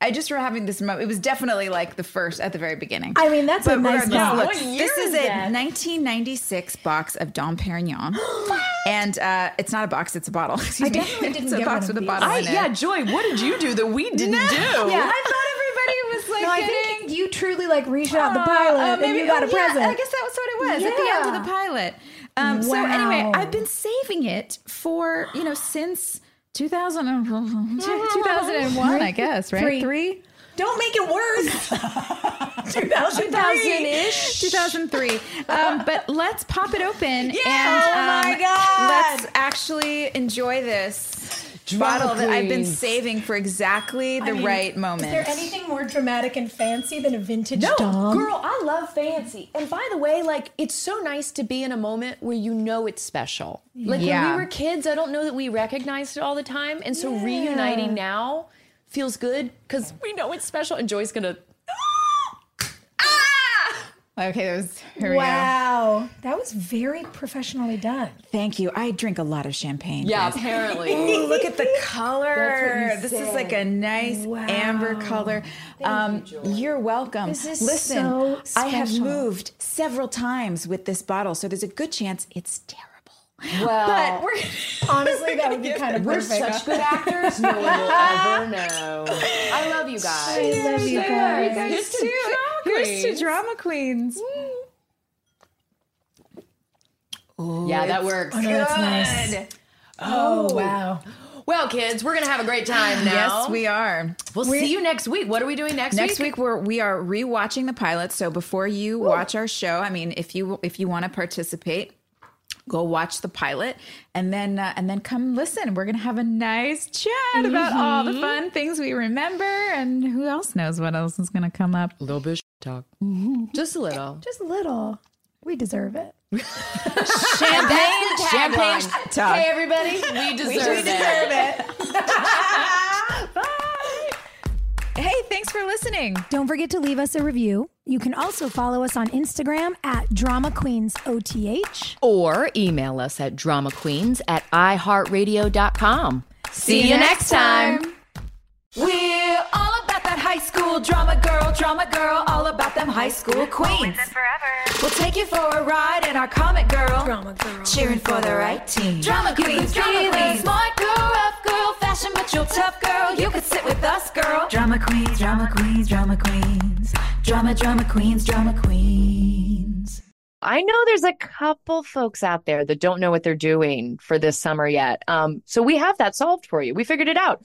I just remember having this moment. It was definitely like the first at the very beginning. I mean, that's a nice regardless, box. look, this is is a that? 1996 box of Dom Perignon, [gasps] [gasps] and uh, it's not a box; it's a bottle. Excuse [laughs] I me. definitely didn't it's a box one with a bottle I, in it. yeah, Joy, what did you do that we didn't do? [laughs] Yeah, I thought everybody was like No, I getting. think you truly like reached out the pilot uh, and maybe- you got oh, a yeah, present. I guess that was what it was at the end of the pilot. Um, So anyway, I've been saving it for you know since 2000 and- [laughs] 2001, I guess, right? Three. Three. Don't make it worse. [laughs] 2000-ish. 2003. [laughs] Um, but let's pop it open and Oh my um, God. let's actually enjoy this bottle that I've been saving for exactly the mean, right Is there anything more dramatic and fancy than a vintage No, Dom? girl, I love fancy. And by the way, like it's so nice to be in a moment where you know it's special. Like Yeah. when we were kids, I don't know that we recognized it all the time, and so reuniting now feels good because we know it's special. And Joy's gonna. Okay, that was here we go. Wow, that was very professionally done. Thank you. I drink a lot of champagne. Yeah, guys. apparently. Ooh, look at the [laughs] color. you This is like a nice amber color. Um, you, are welcome. This is Listen, so I have moved several times with this bottle, so there's a good chance it's terrible. Well, But we're [laughs] Honestly, that would be kind of we're perfect. such good actors. No one will [laughs] ever know. I love you guys. I love you guys. Here's to drama Here's to drama queens. Yeah, that works. Oh, no, that's nice. Oh, oh, wow. Well, kids, we're gonna have a great time now. Yes, we are. We'll see you next week. What are we doing next, Next week? Next week we're we are rewatching the pilot. So before you watch our show, I mean, if you if you want to participate, go watch the pilot and then uh, and then come listen. We're gonna have a nice chat about all the fun things we remember and who else knows what else is gonna come up. A little bit of talk. Just a little. [laughs] Just a little. We deserve it. Champagne, champagne talk. Hey, everybody, we [laughs] deserve, it. Hey, [laughs] thanks for listening. Don't forget to leave us a review. You can also follow us on Instagram at Drama Queens OTH. Or email us at dramaqueens at iheartradio.com. See, you next time. We're all about that high school drama girl, drama girl, all about them high school queens. We'll take you for a ride in our comic girl, Drama girl. cheering for the right team. Drama queens, drama queens, smart girl, rough girl, fashion but you're tough girl. You could sit with us, girl. Drama queens, drama queens, drama queens, drama, drama queens, drama queens. I know there's a couple folks out there that don't know what they're doing for this summer yet. Um, so we have that solved for you. We figured it out.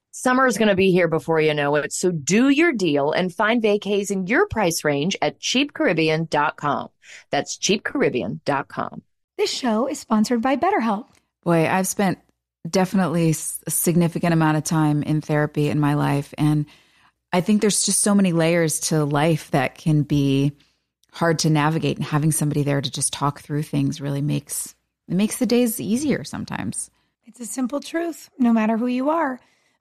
Summer is going to be here before you know it. So do your deal and find vacays in your price range at cheapcaribbean.com. That's cheapcaribbean.com. This show is sponsored by BetterHelp. Boy, I've spent definitely s- a significant amount of time in therapy in my life. And I think there's just so many layers to life that can be hard to navigate. And having somebody there to just talk through things really makes it makes the days easier sometimes. It's a simple truth. No matter who you are,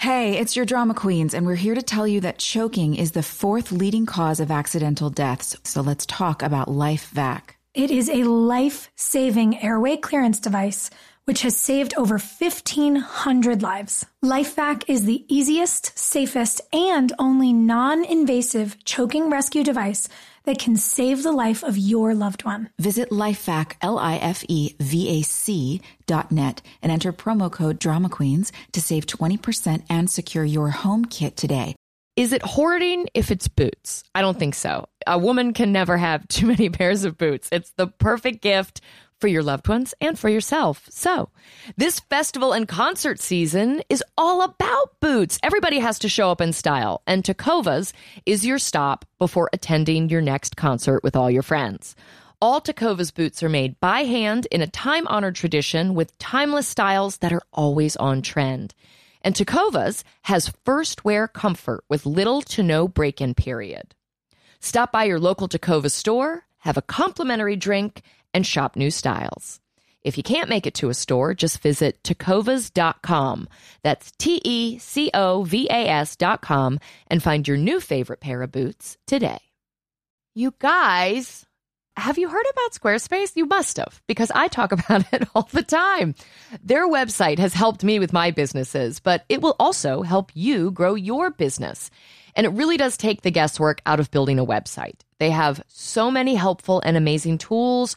Hey, it's your drama queens, and we're here to tell you that choking is the fourth leading cause of accidental deaths. So let's talk about LifeVac. It is a life saving airway clearance device which has saved over 1,500 lives. LifeVac is the easiest, safest, and only non invasive choking rescue device that can save the life of your loved one. Visit LifeVac, L-I-F-E-V-A-C dot net and enter promo code Drama Queens to save 20% and secure your home kit today. Is it hoarding if it's boots? I don't think so. A woman can never have too many [laughs] pairs of boots. It's the perfect gift for your loved ones and for yourself. So, this festival and concert season is all about boots. Everybody has to show up in style, and Tecovas is your stop before attending your next concert with all your friends. All Tecovas boots are made by hand in a time honored tradition with timeless styles that are always on trend. And Tecovas has first wear comfort with little to no break in period. Stop by your local Takova store, have a complimentary drink, and shop new styles. If you can't make it to a store, just visit tecovas.com. That's T E C O V A S.com and find your new favorite pair of boots today. You guys, have you heard about Squarespace? You must have, because I talk [laughs] about it all the time. Their website has helped me with my businesses, but it will also help you grow your business. And it really does take the guesswork out of building a website. They have so many helpful and amazing tools,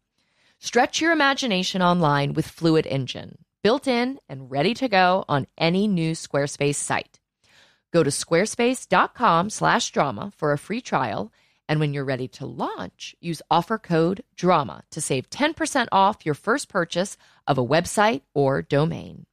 Stretch your imagination online with Fluid Engine, built in and ready to go on any new Squarespace site. Go to squarespace.com/drama for a free trial, and when you're ready to launch, use offer code DRAMA to save 10% off your first purchase of a website or domain.